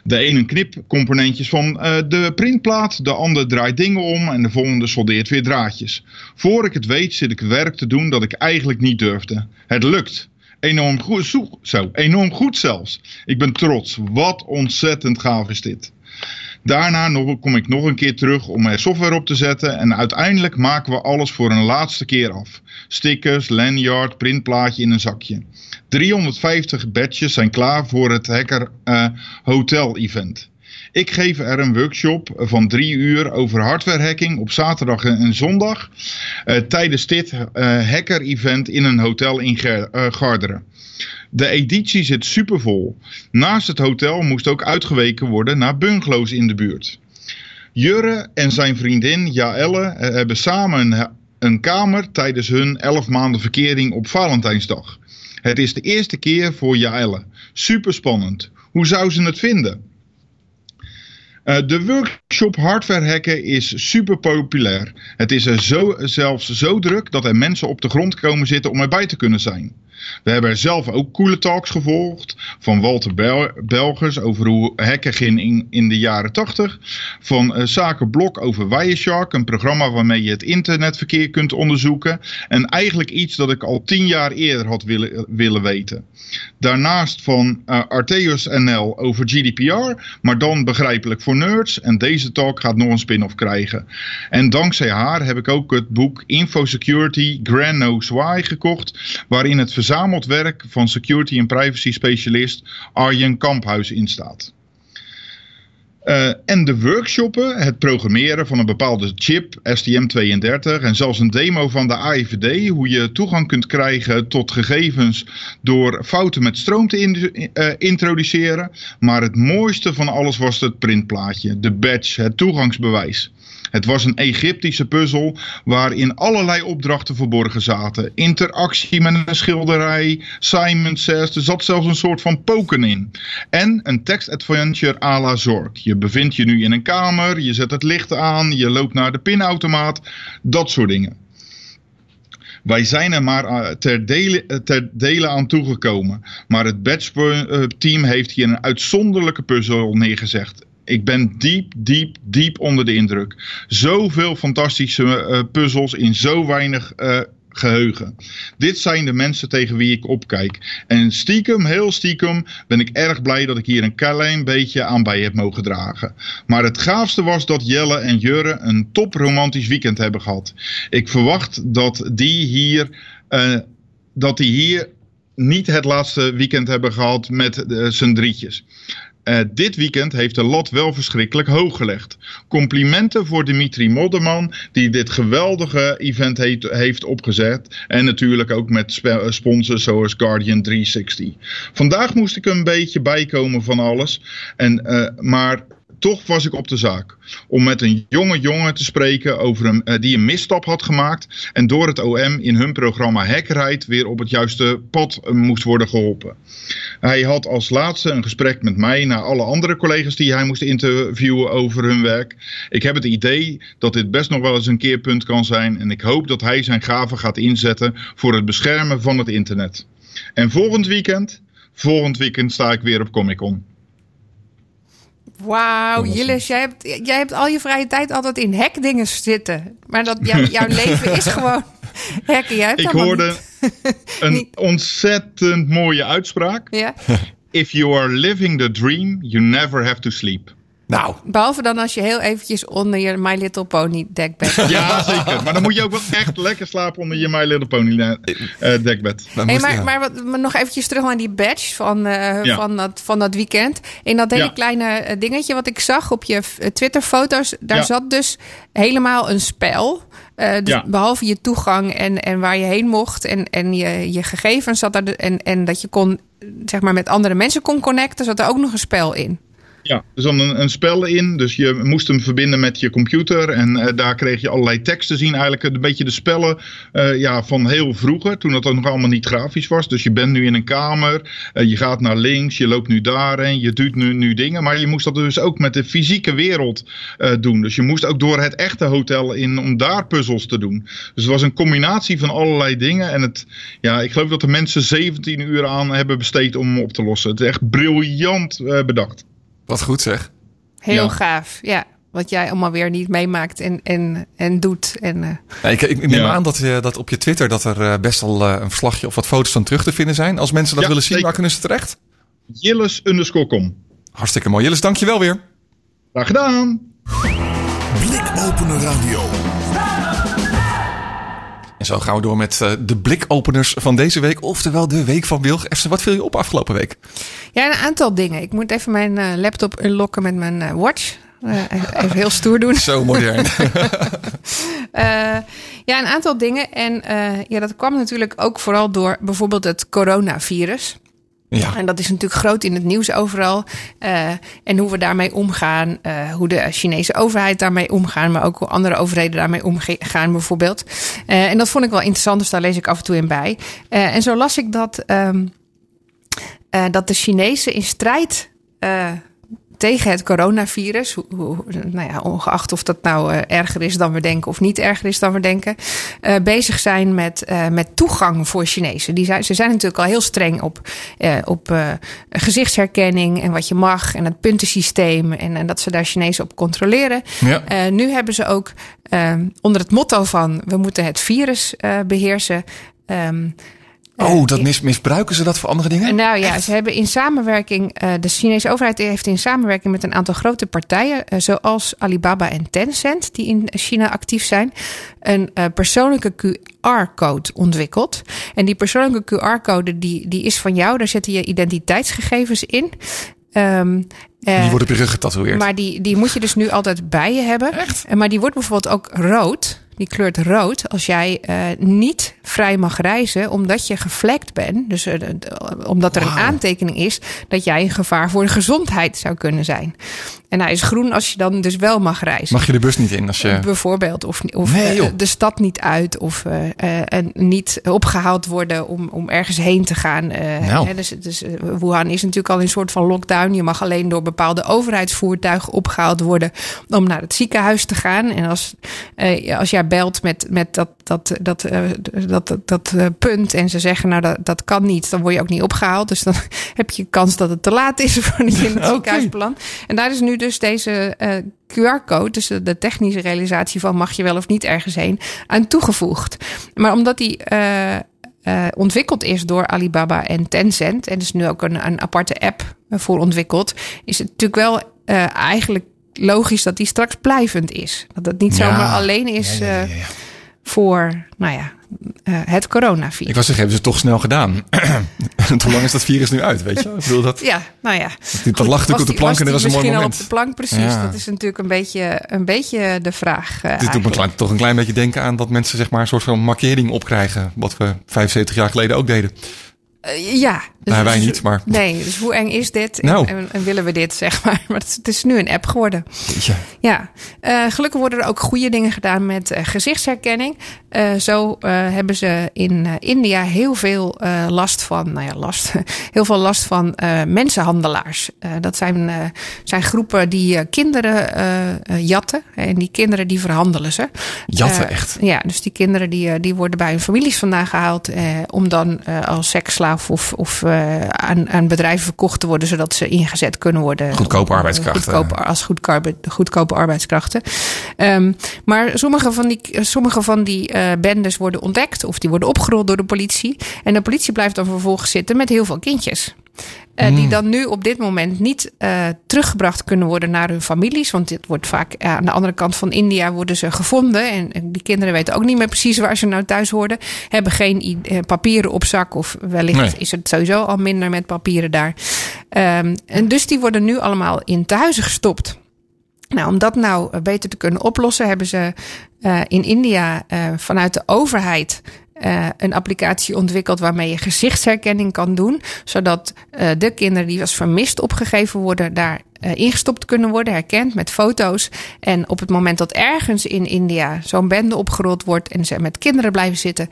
De ene knipt componentjes van eh, de printplaat, de ander draait dingen om en de volgende soldeert weer draadjes. Voor ik het weet zit ik werk te doen dat ik eigenlijk niet durfde. Het lukt. Enorm goed, zo, enorm goed zelfs. Ik ben trots. Wat ontzettend gaaf is dit. Daarna nog, kom ik nog een keer terug om er software op te zetten en uiteindelijk maken we alles voor een laatste keer af. Stickers, lanyard, printplaatje in een zakje. 350 badges zijn klaar voor het Hacker eh, Hotel Event. Ik geef er een workshop van drie uur over hardware hacking op zaterdag en zondag eh, tijdens dit eh, hacker event in een hotel in eh, Garderen. De editie zit supervol. Naast het hotel moest ook uitgeweken worden naar bungalows in de buurt. Jurre en zijn vriendin Jaelle hebben samen een, kamer tijdens hun 11 maanden verkering op Valentijnsdag. Het is de eerste keer voor Jaelle. Super spannend. Hoe zou ze het vinden? Eh, de workshop hardware hacken is super populair. Het is er zo, zelfs zo druk dat er mensen op de grond komen zitten om erbij te kunnen zijn. We hebben zelf ook coole talks gevolgd. Van Walter Bel Belgers over hoe hacken ging in, in de jaren 80. Van eh, Zaken Blok over Wireshark. Een programma waarmee je het internetverkeer kunt onderzoeken. En eigenlijk iets dat ik al tien jaar eerder had willen, willen weten. Daarnaast van eh, Arteus NL over GDPR. Maar dan begrijpelijk voor nerds. En deze talk gaat nog een spin-off krijgen. En dankzij haar heb ik ook het boek Infosecurity Grand Knows Why gekocht. Waarin het verzameld werk van security en privacy specialist Arjen Kamphuis in staat. Uh, en de workshoppen, het programmeren van een bepaalde chip, STM32 en zelfs een demo van de AIVD, hoe je toegang kunt krijgen tot gegevens door fouten met stroom te uh, introduceren. Maar het mooiste van alles was het printplaatje, de badge, het toegangsbewijs. Het was een Egyptische puzzel waarin allerlei opdrachten verborgen zaten. Interactie met een schilderij, Simon Says, er zat zelfs een soort van poken in. En een tekstadventure à la Zork. Je bevindt je nu in een kamer, je zet het licht aan, je loopt naar de pinautomaat, dat soort dingen. Wij zijn er maar ter dele, ter dele aan toegekomen. Maar het Badge team heeft hier een uitzonderlijke puzzel neergezet. Ik ben diep, diep, diep onder de indruk. Zoveel fantastische uh, puzzels in zo weinig uh, geheugen. Dit zijn de mensen tegen wie ik opkijk. En stiekem, heel stiekem, ben ik erg blij dat ik hier een klein beetje aan bij heb mogen dragen. Maar het gaafste was dat Jelle en Jurre een top romantisch weekend hebben gehad. Ik verwacht dat die hier, uh, dat die hier niet het laatste weekend hebben gehad met uh, z'n drietjes. Uh, dit weekend heeft de lat wel verschrikkelijk hoog gelegd. Complimenten voor Dimitri Modderman, die dit geweldige event heeft opgezet. En natuurlijk ook met sponsors zoals Guardian 360. Vandaag moest ik een beetje bijkomen van alles. En, uh, maar toch was ik op de zaak. Om met een jonge jongen te spreken over een, uh, die een misstap had gemaakt. En door het OM in hun programma Hackerheid weer op het juiste pad uh, moest worden geholpen. Hij had als laatste een gesprek met mij naar alle andere collega's die hij moest interviewen over hun werk. Ik heb het idee dat dit best nog wel eens een keerpunt kan zijn. En ik hoop dat hij zijn gaven gaat inzetten voor het beschermen van het internet. En volgend weekend, volgend weekend sta ik weer op Comic Con. Wauw, Jillis, jij hebt, jij hebt al je vrije tijd altijd in hackdingen zitten. Maar dat, jou, *laughs* jouw leven is gewoon hacken. Jij hebt Ik hoorde *laughs* een niet... ontzettend mooie uitspraak. Ja? If you are living the dream, you never have to sleep. Nou. Behalve dan als je heel eventjes onder je My Little Pony dekbed. *laughs* Ja, zeker. Maar dan moet je ook wel echt lekker slapen onder je My Little Pony uh, dekbed. Hey, maar, maar, wat, maar, nog eventjes terug naar die badge van, uh, ja. van, dat, van dat weekend. In dat hele ja. kleine dingetje wat ik zag op je Twitter-foto's, daar ja. zat dus helemaal een spel. Uh, dus ja. behalve je toegang en, en waar je heen mocht en, en je, je gegevens zat er en, en dat je kon zeg maar met andere mensen kon connecten, zat er ook nog een spel in. Ja, er zat een, een spel in, dus je moest hem verbinden met je computer. En eh, daar kreeg je allerlei tekst te zien. Eigenlijk een beetje de spellen eh, ja, van heel vroeger, toen dat nog allemaal niet grafisch was. Dus je bent nu in een kamer, eh, je gaat naar links, je loopt nu daarheen, je doet nu, nu dingen. Maar je moest dat dus ook met de fysieke wereld doen. Dus je moest ook door het echte hotel in om daar puzzels te doen. Dus het was een combinatie van allerlei dingen. En het, ja, ik geloof dat de mensen 17 uur aan hebben besteed om hem op te lossen. Het is echt briljant bedacht. Wat goed zeg. Heel Ja. gaaf, ja. Wat jij allemaal weer niet meemaakt en, en, en doet. En, eh, Ja, ik, ik neem Ja. aan dat, je, dat op je Twitter dat er eh, best wel een verslagje of wat foto's van terug te vinden zijn. Als mensen dat Ja, willen zien, waar kunnen ze terecht? Jilles underscore com. Hartstikke mooi. Jillis, dankjewel weer. Graag gedaan. Blikopener Radio. En zo gaan we door met eh, de blikopeners van deze week. Oftewel de week van Wilg. Esther, wat viel je op afgelopen week? ja, een aantal dingen. Ik moet even mijn eh, laptop unlocken met mijn eh, watch. Eh, even heel stoer doen. Zo modern. *laughs* Ja, een aantal dingen. En ja, dat kwam natuurlijk ook vooral door bijvoorbeeld het coronavirus. Ja. En dat is natuurlijk groot in het nieuws overal. Eh, en hoe we daarmee omgaan. eh, hoe de Chinese overheid daarmee omgaan. Maar ook hoe andere overheden daarmee omgaan bijvoorbeeld. Eh, en dat vond ik wel interessant. Dus daar lees ik af en toe in bij. En zo las ik dat, ehm, eh, dat de Chinezen in strijd... tegen het coronavirus, hoe, hoe- nou ja, ongeacht of dat nou eh, erger is dan we denken of niet erger is dan we denken, eh, bezig zijn met, eh, met toegang voor Chinezen. Die zijn, ze zijn natuurlijk al heel streng op, op gezichtsherkenning en wat je mag en het puntensysteem en, en dat ze daar Chinezen op controleren. Ja. Nu hebben ze ook onder het motto van we moeten het virus eh, beheersen. ehm, Oh, dat mis, misbruiken ze dat voor andere dingen? nou ja, ze hebben in samenwerking, eh, de Chinese overheid heeft in samenwerking met een aantal grote partijen, eh, zoals Alibaba en Tencent, die in China actief zijn, een eh, persoonlijke QR-code ontwikkeld. En die persoonlijke QR-code die, die is van jou, daar zetten je identiteitsgegevens in. Eh, Die worden op je rug getatoeëerd. maar die, die moet je dus nu altijd bij je hebben. Echt? Maar die wordt bijvoorbeeld ook rood. Die kleurt rood als jij eh, niet vrij mag reizen omdat je gevlekt bent. Dus eh, omdat er een aantekening is dat jij een gevaar voor de gezondheid zou kunnen zijn. En hij is groen als je dan dus wel mag reizen. Mag je de bus niet in als je... Bijvoorbeeld, of, of Nee, eh, de stad niet uit, of en niet opgehaald worden om, om ergens heen te gaan. Nou. hè, dus, dus Wuhan is natuurlijk al in een soort van lockdown. Je mag alleen door bepaalde overheidsvoertuigen opgehaald worden om naar het ziekenhuis te gaan. En als, als jij belt met, met dat, dat, dat, eh, dat, dat, dat eh, punt en ze zeggen nou dat, dat kan niet, dan word je ook niet opgehaald. Dus dan *laughs* heb je kans dat het te laat is voordat je *laughs* in het Oké. ziekenhuis belandt. En daar is nu dus deze eh, QR-code, dus de, technische realisatie van mag je wel of niet ergens heen, aan toegevoegd. Maar omdat die ontwikkeld is door Alibaba en Tencent, en dus nu ook een, een aparte app voor ontwikkeld, is het natuurlijk wel eigenlijk logisch dat die straks blijvend is. Dat het niet Ja. zomaar alleen is Ja, ja, ja, eh, voor, nou ja, eh, het coronavirus. Ik was zeggen, hebben ze het toch snel gedaan. En *clears throat* Hoe lang is dat virus nu uit, weet je? Ik bedoel, dat, Ja, nou ja. dat lag natuurlijk op de plank en dat was een mooi Misschien al moment. op de plank, precies. Ja. Dat is natuurlijk een beetje, een beetje de vraag. eh, Dit doet me klein- toch een klein beetje denken aan dat mensen zeg maar een soort van markering opkrijgen. Wat we 75 jaar geleden ook deden. Eh, ja. Dus- Nou, wij dus- niet, maar- Nee, dus hoe eng is dit? Nou. En, en, en willen we dit, zeg maar? *laughs* Maar het, het is nu een app geworden. Jeetje. Ja, Eh, gelukkig worden er ook goede dingen gedaan met eh, gezichtsherkenning. Zo hebben ze in India heel veel last van, nou ja, last, *laughs* heel veel last van mensenhandelaars. Dat zijn, zijn groepen die kinderen jatten en die kinderen die verhandelen ze. Jatten, echt? Ja, dus die kinderen die, die worden bij hun families vandaan gehaald eh, om dan als seksslaaf of, of eh, aan, aan bedrijven verkocht te worden, zodat ze ingezet kunnen worden. Goedkope arbeidskrachten. Als goedkope, goedkope arbeidskrachten. Ehm, maar sommige van die, sommige van die eh, bendes worden ontdekt of die worden opgerold door de politie. En de politie blijft dan vervolgens zitten met heel veel kindjes. Eh, Hmm. Die dan nu op dit moment niet eh, teruggebracht kunnen worden naar hun families. Want dit wordt vaak eh, aan de andere kant van India worden ze gevonden. En, en die kinderen weten ook niet meer precies waar ze nou thuis hoorden. Hebben geen papieren op zak. Of wellicht Nee. is het sowieso al minder met papieren daar. Ehm, en dus die worden nu allemaal in tehuizen gestopt. Nou, om dat nou beter te kunnen oplossen, hebben ze in India vanuit de overheid eh, een applicatie ontwikkeld waarmee je gezichtsherkenning kan doen. Zodat eh, de kinderen die als vermist opgegeven worden, daar eh, ingestopt kunnen worden, herkend met foto's. En op het moment dat ergens in India zo'n bende opgerold wordt en ze met kinderen blijven zitten.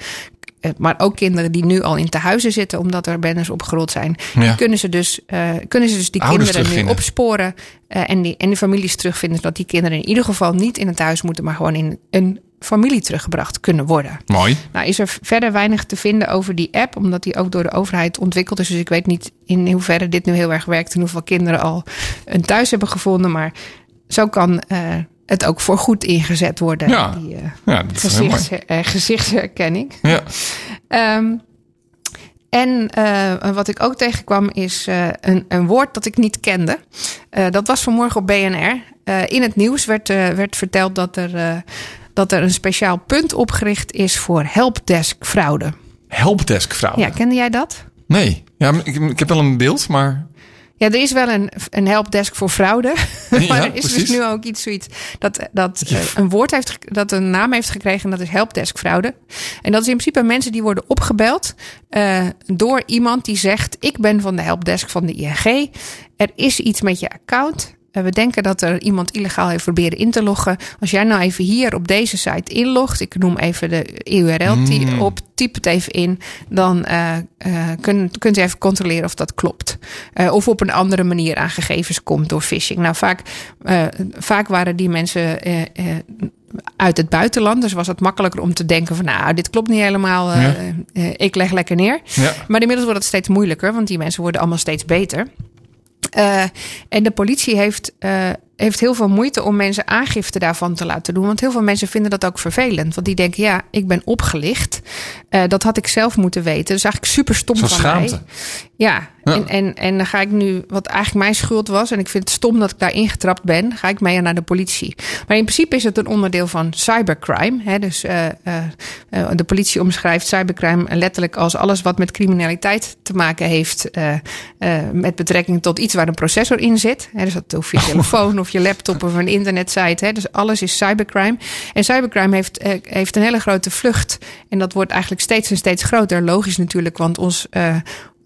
Maar ook kinderen die nu al in tehuizen zitten, omdat er bendes opgerold zijn. Ja. Kunnen, ze dus, kunnen ze dus die Ouders kinderen nu opsporen. en, die, en die families terugvinden. Zodat die kinderen in ieder geval niet in het huis moeten, maar gewoon in een familie teruggebracht kunnen worden. Mooi. Nou is er verder weinig te vinden over die app, omdat die ook door de overheid ontwikkeld is. Dus ik weet niet in hoeverre dit nu heel erg werkt en hoeveel kinderen al een thuis hebben gevonden. Maar zo kan eh, het ook voor goed ingezet worden. Ja. Die, eh, Ja, dat is gezichts, eh, gezichtsherkenning. Ja. Ehm, en wat ik ook tegenkwam is een, een woord dat ik niet kende. Dat was vanmorgen op BNR. In het nieuws werd, werd verteld dat er, dat er een speciaal punt opgericht is voor helpdesk fraude. Helpdesk vrouw. Ja, kende jij dat? Nee. Ja, ik, ik heb wel een beeld, maar... Ja, er is wel een, een helpdesk voor fraude. *laughs* maar Ja, er is dus nu ook iets zoiets dat, dat eh, een woord heeft, dat een naam heeft gekregen. En dat is helpdesk fraude. En dat is in principe mensen die worden opgebeld eh, door iemand die zegt: Ik ben van de helpdesk van de ING. Er is iets met je account. Eh, We denken dat er iemand illegaal heeft proberen in te loggen. Als jij nou even hier op deze site inlogt, ik noem even de URL die op, typ het even in, dan eh eh kun, kunt u even controleren of dat klopt. Of op een andere manier aan gegevens komt door phishing. Nou, vaak, vaak waren die mensen uit het buitenland, dus was het makkelijker om te denken van, nou, dit klopt niet helemaal. ik leg lekker neer. Ja. Maar inmiddels wordt het steeds moeilijker, want die mensen worden allemaal steeds beter. Eh, en de politie heeft, eh, heeft heel veel moeite om mensen aangifte daarvan te laten doen. Want heel veel mensen vinden dat ook vervelend. Want die denken, ja, ik ben opgelicht. Eh, dat had ik zelf moeten weten. Dus eigenlijk super stom Zo'n van schaamte. mij. Ja, Ja. En, en, en dan ga ik nu, wat eigenlijk mijn schuld was, en ik vind het stom dat ik daar ingetrapt ben, ga ik mee naar de politie. Maar in principe is het een onderdeel van cybercrime. Hè? Dus eh, eh, eh, de politie omschrijft cybercrime letterlijk als alles wat met criminaliteit te maken heeft, eh, eh, met betrekking tot iets waar een processor in zit. Hè? Dus dat hoeft je *laughs* telefoon of je laptop of een internetsite. Hè? Dus alles is cybercrime. En cybercrime heeft, heeft een hele grote vlucht. En dat wordt eigenlijk steeds en steeds groter. Logisch natuurlijk, want ons.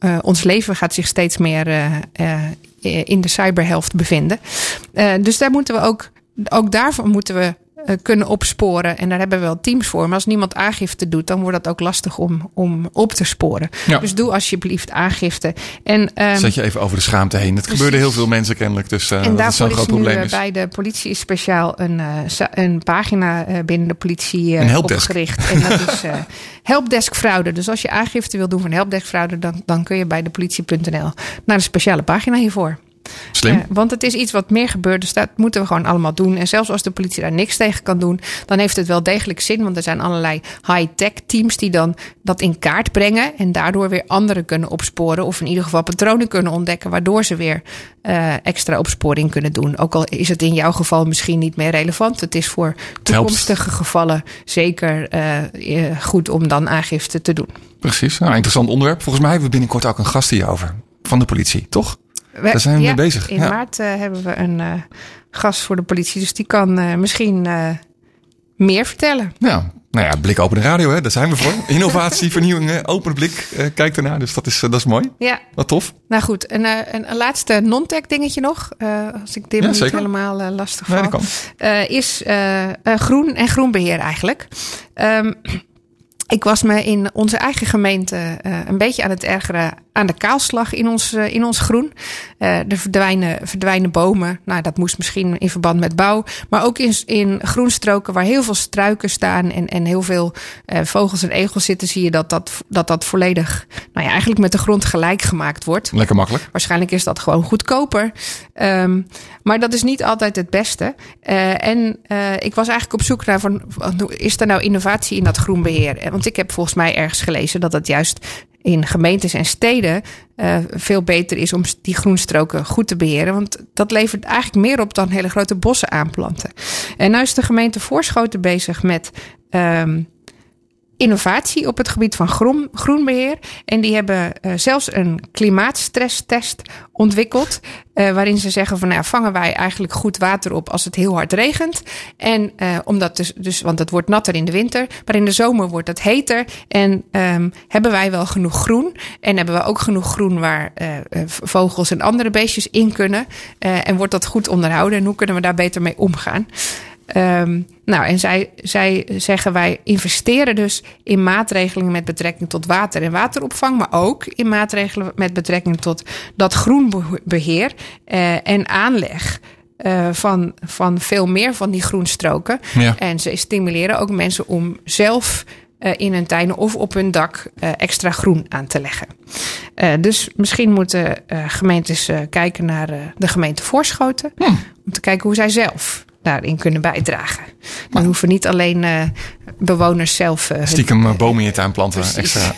Eh, ons leven gaat zich steeds meer eh, eh, in de cyberhelft bevinden. Dus daar moeten we ook, ook daarvan moeten we eh, kunnen opsporen. En daar hebben we wel teams voor. Maar als niemand aangifte doet, dan wordt dat ook lastig om, om op te sporen. Ja. Dus doe alsjeblieft aangifte. En, ehm, Zet je even over de schaamte heen. Dat gebeurde heel veel mensen kennelijk. Dus eh en dat is daarvoor groot is nu probleem. eh, Is. bij de politie speciaal een, een pagina binnen de politie Een helpdesk. opgericht. En dat is *laughs* helpdesk fraude. Dus als je aangifte wil doen van helpdesk fraude, dan, dan kun je bij de politie.nl naar een speciale pagina hiervoor. Slim. Want het is iets wat meer gebeurt, dus dat moeten we gewoon allemaal doen. En zelfs als de politie daar niks tegen kan doen, dan heeft het wel degelijk zin. Want er zijn allerlei high-tech teams die dan dat in kaart brengen. En daardoor weer anderen kunnen opsporen. Of in ieder geval patronen kunnen ontdekken, waardoor ze weer eh, extra opsporing kunnen doen. Ook al is het in jouw geval misschien niet meer relevant. Het is voor toekomstige gevallen zeker eh, eh, goed om dan aangifte te doen. Precies. Nou, interessant onderwerp. Volgens mij hebben we binnenkort ook een gast hierover. Van de politie, toch? We- Daar zijn we mee bezig, In ja. maart eh, hebben we een eh, gast voor de politie. Dus die kan eh, misschien meer vertellen. Ja. Nou ja, blik open de radio, hè? daar zijn we voor. *laughs* Innovatie, vernieuwing, open blik. kijk ernaar. Dus dat is, dat is mooi. Ja, Wat tof. nou goed. Een, een, een laatste non-tech dingetje nog. als ik dit Ja, niet zeker. helemaal lastig Nee, val. kan. is groen en groenbeheer eigenlijk. Ehm, ik was me in onze eigen gemeente eh, een beetje aan het ergeren aan de kaalslag in ons, eh, in ons groen. Eh er verdwijnen, verdwijnen bomen. Nou, dat moest misschien in verband met bouw. Maar ook in, in groenstroken waar heel veel struiken staan en, en heel veel vogels en egels zitten, zie je dat dat, dat dat volledig, nou ja, eigenlijk met de grond gelijk gemaakt wordt. Lekker makkelijk. Waarschijnlijk is dat gewoon goedkoper. Ehm, maar dat is niet altijd het beste. Eh, en eh, ik was eigenlijk op zoek naar van, is er nou innovatie in dat groenbeheer? Eh, Want ik heb volgens mij ergens gelezen dat het juist in gemeentes en steden veel beter is om die groenstroken goed te beheren. Want dat levert eigenlijk meer op dan hele grote bossen aanplanten. En nu is de gemeente Voorschoten bezig met. ehm, innovatie op het gebied van groen, groenbeheer. En die hebben eh, zelfs een klimaatstresstest ontwikkeld. eh, waarin ze zeggen van nou, vangen wij eigenlijk goed water op als het heel hard regent. En eh, omdat dus, dus, want het wordt natter in de winter, maar in de zomer wordt het heter. En ehm, hebben wij wel genoeg groen? En hebben we ook genoeg groen waar vogels en andere beestjes in kunnen? En wordt dat goed onderhouden? En hoe kunnen we daar beter mee omgaan? Ehm, nou, en zij, zij zeggen wij investeren dus in maatregelen met betrekking tot water en wateropvang, maar ook in maatregelen met betrekking tot dat groenbeheer eh, en aanleg. eh, van, van veel meer van die groenstroken. Ja. En ze stimuleren ook mensen om zelf eh, in hun tuinen of op hun dak extra groen aan te leggen. Dus misschien moeten gemeentes kijken naar de gemeente Voorschoten. Om te kijken hoe zij zelf daarin kunnen bijdragen. Dan hoeven niet alleen eh, bewoners zelf. eh, hun- Stiekem eh, bomen in je tuin planten. Precies. Extra.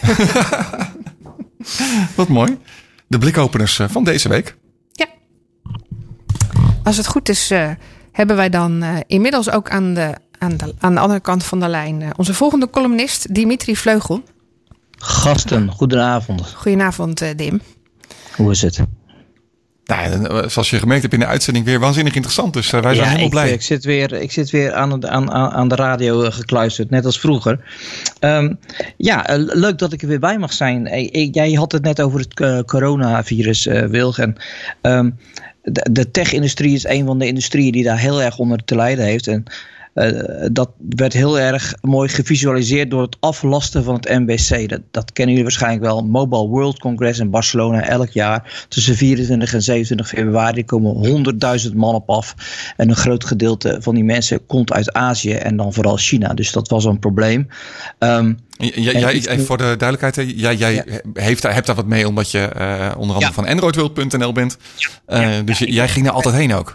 *laughs* Wat mooi. De blikopeners van deze week. Ja. Als het goed is, eh, hebben wij dan eh, inmiddels ook aan de, aan, de, aan de andere kant van de lijn eh, onze volgende columnist, Dimitri Vleugel. Gasten, goedenavond. Goedenavond, eh, Dim. Hoe is het? Nou, eh, zoals je gemerkt hebt in de uitzending weer waanzinnig interessant. Dus eh, wij zijn helemaal ik, blij. Ik zit weer, ik zit weer aan, aan, aan de radio eh, gekluisterd, net als vroeger. Ehm, ja, leuk dat ik er weer bij mag zijn. Jij had het net over het coronavirus, eh Wilg. En, ehm, de, de tech-industrie is een van de industrieën die daar heel erg onder te lijden heeft. En dat werd heel erg mooi gevisualiseerd door het aflasten van het MBC. Dat, dat kennen jullie waarschijnlijk wel. Mobile World Congress in Barcelona elk jaar. Tussen 24 en 27 februari komen 100.000 man op af. En een groot gedeelte van die mensen komt uit Azië en dan vooral China. Dus dat was een probleem. Ehm, jij, iets- even voor de duidelijkheid, jij, jij Ja. heeft, daar- hebt daar wat mee omdat je eh, onder andere Ja. van androidworld.nl bent. Eh, Ja. dus jij ging daar altijd heen ook.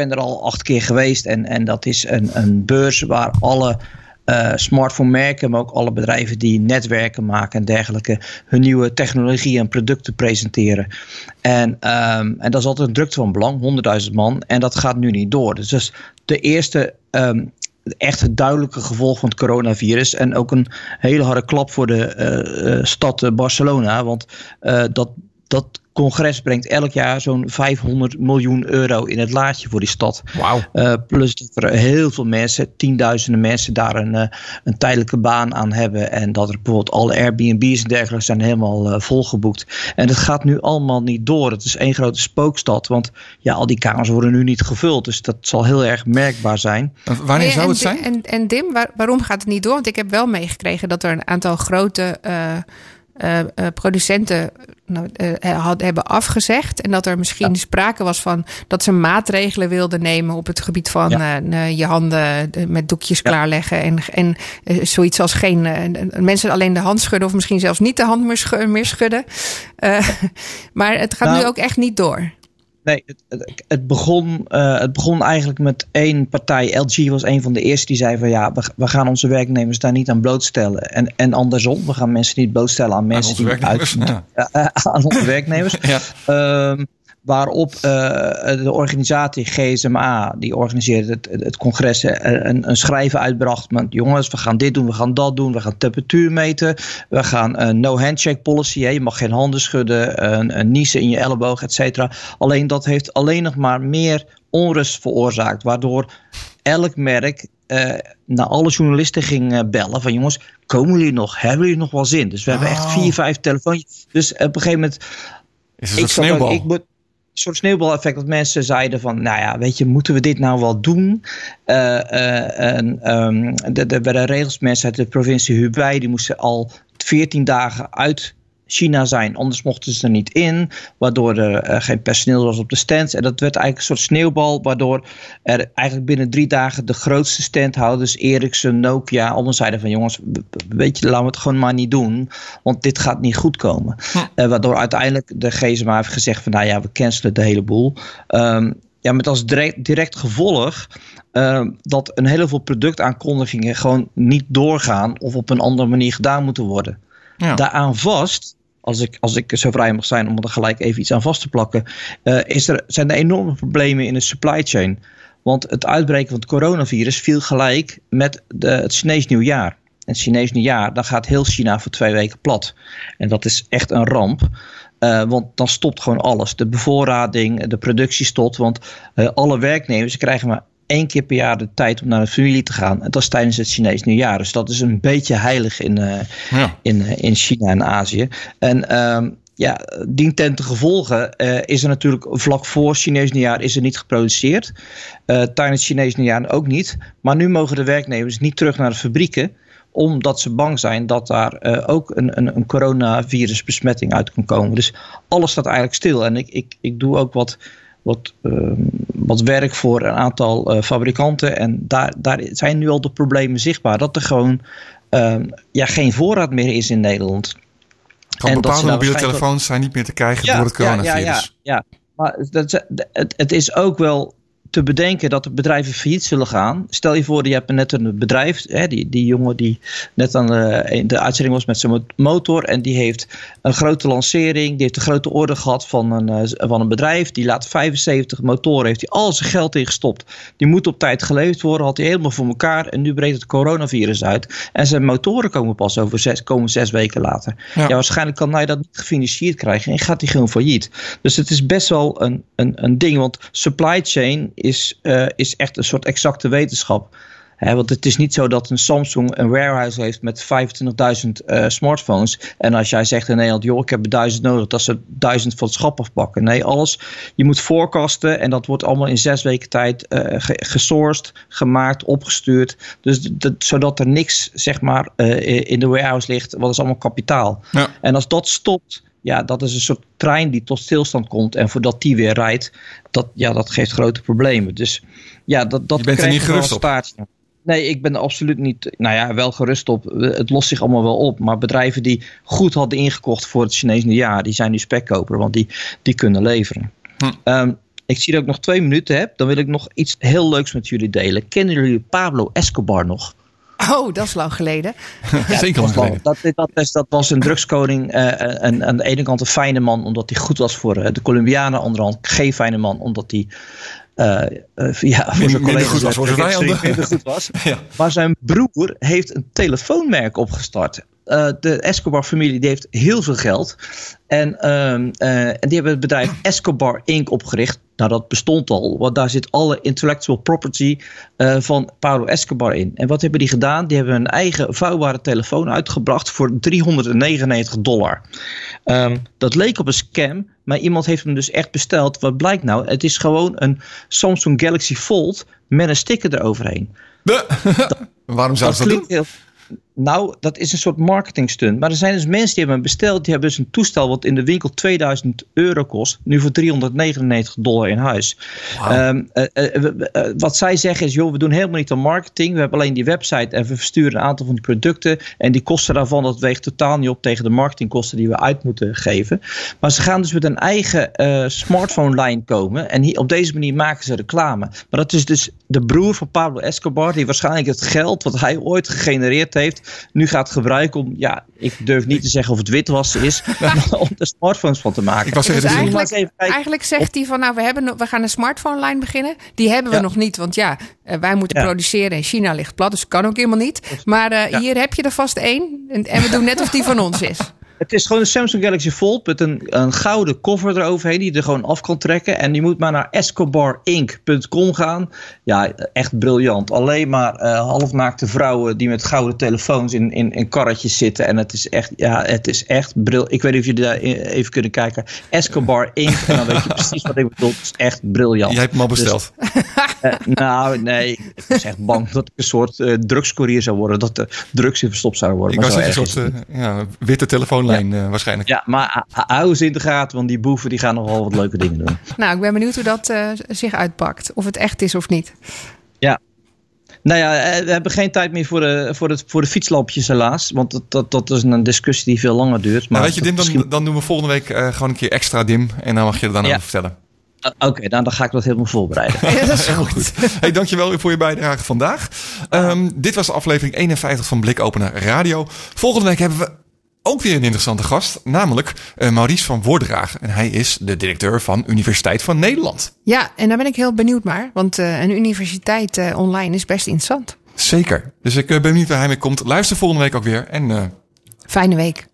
Ben er al acht keer geweest en, en dat is een, een beurs waar alle eh smartphone merken, maar ook alle bedrijven die netwerken maken en dergelijke, hun nieuwe technologie en producten presenteren. En, ehm, en dat is altijd een drukte van belang, 100.000 man, en dat gaat nu niet door. Dus is de eerste ehm, echt duidelijke gevolg van het coronavirus. En ook een hele harde klap voor de eh, eh, stad Barcelona. Want dat, dat congres brengt elk jaar zo'n 500 miljoen euro in het laadje voor die stad. Wauw. Uh, plus dat er heel veel mensen, tienduizenden mensen, daar een, uh, een tijdelijke baan aan hebben. En dat er bijvoorbeeld alle Airbnb's en dergelijke zijn helemaal uh, volgeboekt. En dat gaat nu allemaal niet door. Het is één grote spookstad. Want ja, al die kamers worden nu niet gevuld. Dus dat zal heel erg merkbaar zijn. Wanneer Nee, zou en, het zijn? En, en Dim, waar- waarom gaat het niet door? Want ik heb wel meegekregen dat er een aantal grote eh, eh, eh, producenten nou, eh, had, hebben afgezegd. En dat er misschien sprake was van dat ze maatregelen wilden nemen op het gebied van Ja. je handen met doekjes klaarleggen. En, en zoiets als geen eh, mensen alleen de hand schudden, of misschien zelfs niet de hand meer, schu- meer schudden. Eh, *laughs* maar het gaat Nou, nu ook echt niet door. Nee, het, het, het begon, eh, het begon eigenlijk met één partij. LG was een van de eerste die zei van ja, we, we gaan onze werknemers daar niet aan blootstellen. En, en andersom, we gaan mensen niet blootstellen aan mensen die uit, ja. *laughs* aan onze werknemers. Ja. Ehm, waarop eh, de organisatie GSMA, die organiseerde het, het, congres, eh, een, een schrijven uitbracht. Met jongens, we gaan dit doen, we gaan dat doen, we gaan temperatuur meten. We gaan een no handshake policy, hè, je mag geen handen schudden, een, een niezen in je elleboog, et cetera. Alleen dat heeft alleen nog maar meer onrust veroorzaakt, waardoor elk merk eh, naar alle journalisten ging bellen van jongens, komen jullie nog? Hebben jullie nog wel zin? Dus we hebben echt Oh. vier, vijf telefoontjes. Dus op een gegeven moment Is het een ook- sneeuwbal? ik moet- een soort sneeuwbaleffect dat mensen zeiden van, nou ja, weet je, moeten we dit nou wel doen? Eh, eh, en, ehm, er er werden regels, mensen uit de provincie Hubei, die moesten al 14 dagen uit China zijn, anders mochten ze er niet in, waardoor er eh, geen personeel was op de stands. En dat werd eigenlijk een soort sneeuwbal, waardoor er eigenlijk binnen drie dagen de grootste standhouders, Ericsson, Nokia, allemaal zeiden van jongens, weet je, laten we het gewoon maar niet doen, want dit gaat niet goed komen. Eh, waardoor uiteindelijk de GSMA heeft gezegd van nou ja, we cancelen de hele boel. Ehm, ja, met als direct, direct gevolg ehm, dat een hele veel productaankondigingen gewoon niet doorgaan of op een andere manier gedaan moeten worden. Ja. Daaraan vast, als ik, als ik zo vrij mag zijn om er gelijk even iets aan vast te plakken, eh, is er, zijn er enorme problemen in de supply chain. Want het uitbreken van het coronavirus viel gelijk met de, het Chinees nieuwjaar. het Chinees nieuwjaar, dan gaat heel China voor twee weken plat. En dat is echt een ramp. Eh, want dan stopt gewoon alles. De bevoorrading, de productie stopt. Want eh, alle werknemers krijgen maar één keer per jaar de tijd om naar de familie te gaan. En dat is tijdens het Chinees nieuwjaar. Dus dat is een beetje heilig in, eh, Ja. in, eh, in China en Azië. En ehm, ja, dien ten te gevolge eh, is er natuurlijk vlak voor Chinees nieuwjaar is er niet geproduceerd. Tijdens Chinees nieuwjaar ook niet. Maar nu mogen de werknemers niet terug naar de fabrieken omdat ze bang zijn dat daar ook een, een, een coronavirusbesmetting uit kan komen. Dus alles staat eigenlijk stil. En ik, ik, ik doe ook wat, wat, ehm, wat werk voor een aantal eh, fabrikanten. En daar, daar zijn nu al de problemen zichtbaar. Dat er gewoon ehm, ja, geen voorraad meer is in Nederland. Gewoon En bepaalde mobiele telefoons zijn niet meer te krijgen door het coronavirus. Ja, ja, ja, ja. maar dat, het, het is ook wel te bedenken dat de bedrijven failliet zullen gaan. Stel je voor, je hebt net een bedrijf, hè, die, die jongen die net aan de, in de uitzending was met zijn mo- motor. En die heeft een grote lancering, die heeft een grote order gehad van een, eh, van een bedrijf. Die laat 75 motoren, heeft hij al zijn geld in gestopt. Die moet op tijd geleverd worden, had hij helemaal voor elkaar. En nu breekt het coronavirus uit. En zijn motoren komen pas over zes, komen zes weken later. Ja. Ja, waarschijnlijk kan hij dat niet gefinancierd krijgen en gaat hij gewoon failliet. Dus het is best wel een, een, een ding, want supply chain is, eh, is echt een soort exacte wetenschap. Hè, want het is niet zo dat een Samsung een warehouse heeft met 25.000 eh, smartphones. En als jij zegt in Nederland, joh, ik heb er duizend nodig, dat ze duizend van het schap afpakken. Nee, alles. Je moet forecasten en dat wordt allemaal in zes weken tijd ge- gesourced, gemaakt, opgestuurd. Dus d- d- zodat er niks, zeg maar, in de warehouse ligt. Wat is allemaal kapitaal. Ja. En als dat stopt, ja, dat is een soort trein die tot stilstand komt. En voordat die weer rijdt, dat, ja, dat geeft grote problemen. Dus ja, dat, dat Je bent er niet gerust op? Nee, ik ben er absoluut niet. Nou ja, wel gerust op. Het lost zich allemaal wel op. Maar bedrijven die goed hadden ingekocht voor het Chinees nieuwjaar, die zijn nu spekkoper, want die, die kunnen leveren. Hm. Ehm, ik zie dat ik nog twee minuten heb. Dan wil ik nog iets heel leuks met jullie delen. Kennen jullie Pablo Escobar nog? Oh, dat is lang geleden. *laughs* Zeker lang geleden. Dat, dat, dat, dat was een drugskoning. eh, en aan de ene kant een fijne man, omdat hij goed was voor eh, de Colombianen. Aan de andere kant geen fijne man, omdat hij. eh, eh, ja, voor zijn collega's goed was voor zijn vijanden. goed was. *laughs* Ja. Maar zijn broer heeft een telefoonmerk opgestart. Eh, de Escobar-familie heeft heel veel geld. En, ehm, eh, en die hebben het bedrijf Escobar Inc. opgericht. Nou, dat bestond al, want daar zit alle intellectual property eh, van Pablo Escobar in. En wat hebben die gedaan? Die hebben een eigen vouwbare telefoon uitgebracht voor 399 dollar. Ehm, dat leek op een scam, maar iemand heeft hem dus echt besteld. Wat blijkt nou? Het is gewoon een Samsung Galaxy Fold met een sticker eroverheen. De- *laughs* Waarom ze dat doen? heel. Nou, dat is een soort marketing stunt. Maar er zijn dus mensen die hebben besteld. Die hebben dus een toestel wat in de winkel 2000 euro kost. Nu voor 399 dollar in huis. Ehm, eh, eh, eh, wat zij zeggen is, joh, we doen helemaal niet aan marketing. We hebben alleen die website en we versturen een aantal van die producten. En die kosten daarvan, dat weegt totaal niet op tegen de marketingkosten die we uit moeten geven. Maar ze gaan dus met een eigen smartphone-lijn komen. En hier, op deze manier maken ze reclame. Maar dat is dus de broer van Pablo Escobar, die waarschijnlijk het geld wat hij ooit gegenereerd heeft, nu gaat gebruiken om, ja, ik durf niet te zeggen of het witwassen is, *laughs* maar om er smartphones van te maken. Ik was zeggen, Dus is- eigenlijk- zegt hij van, nou, we, hebben, we gaan een smartphone-lijn beginnen. Die hebben we Ja. nog niet, want ja, eh, wij moeten Ja. produceren en China ligt plat, dus kan ook helemaal niet. Maar eh, hier heb je er vast één en, en we doen net of die van ons is. Het is gewoon een Samsung Galaxy Fold met een, een gouden cover eroverheen die je er gewoon af kan trekken. En je moet maar naar escobarinc.com gaan. Ja, echt briljant. Alleen maar eh, halfnaakte vrouwen die met gouden telefoons in, in, in karretjes zitten. En het is echt, ja, het is echt briljant. Ik weet niet of jullie daar even kunnen kijken. Escobar Inc. En dan weet je precies wat ik bedoel. Het is echt briljant. Jij hebt hem al besteld. Eh, nou, nee. Ik was echt bang dat ik een soort eh drugscourier zou worden. Dat de drugs in verstopt zouden worden. ik Maar was zo een soort ja, witte telefoonlijn eh, waarschijnlijk. Ja, maar hou ze in de gaten, want die boeven die gaan nog wel wat leuke dingen doen. *laughs* Nou, ik ben benieuwd hoe dat eh, zich uitpakt. Of het echt is of niet. Ja. Nou ja, eh, we hebben geen tijd meer voor de, voor de, voor de fietslampjes helaas. Want dat, dat, dat is een discussie die veel langer duurt. Maar Nou, weet je, Dim, dan, misschien- dan doen we volgende week eh, gewoon een keer extra Dim. En dan mag je er dan Ja. over vertellen. Oké, dan, dan ga ik dat helemaal voorbereiden. *laughs* Ja, dat is Heel goed. goed. *laughs* Hey, dankjewel voor je bijdrage vandaag. Ehm, dit was aflevering 51 van Blikopener Radio. Volgende week hebben we ook weer een interessante gast. Namelijk eh, Maurice van Woordragen. En hij is de directeur van Universiteit van Nederland. Ja, en daar ben ik heel benieuwd naar. Want eh, een universiteit eh, online is best interessant. Zeker. Dus ik ben benieuwd waar hij mee komt. Luister volgende week ook weer. En Fijne week.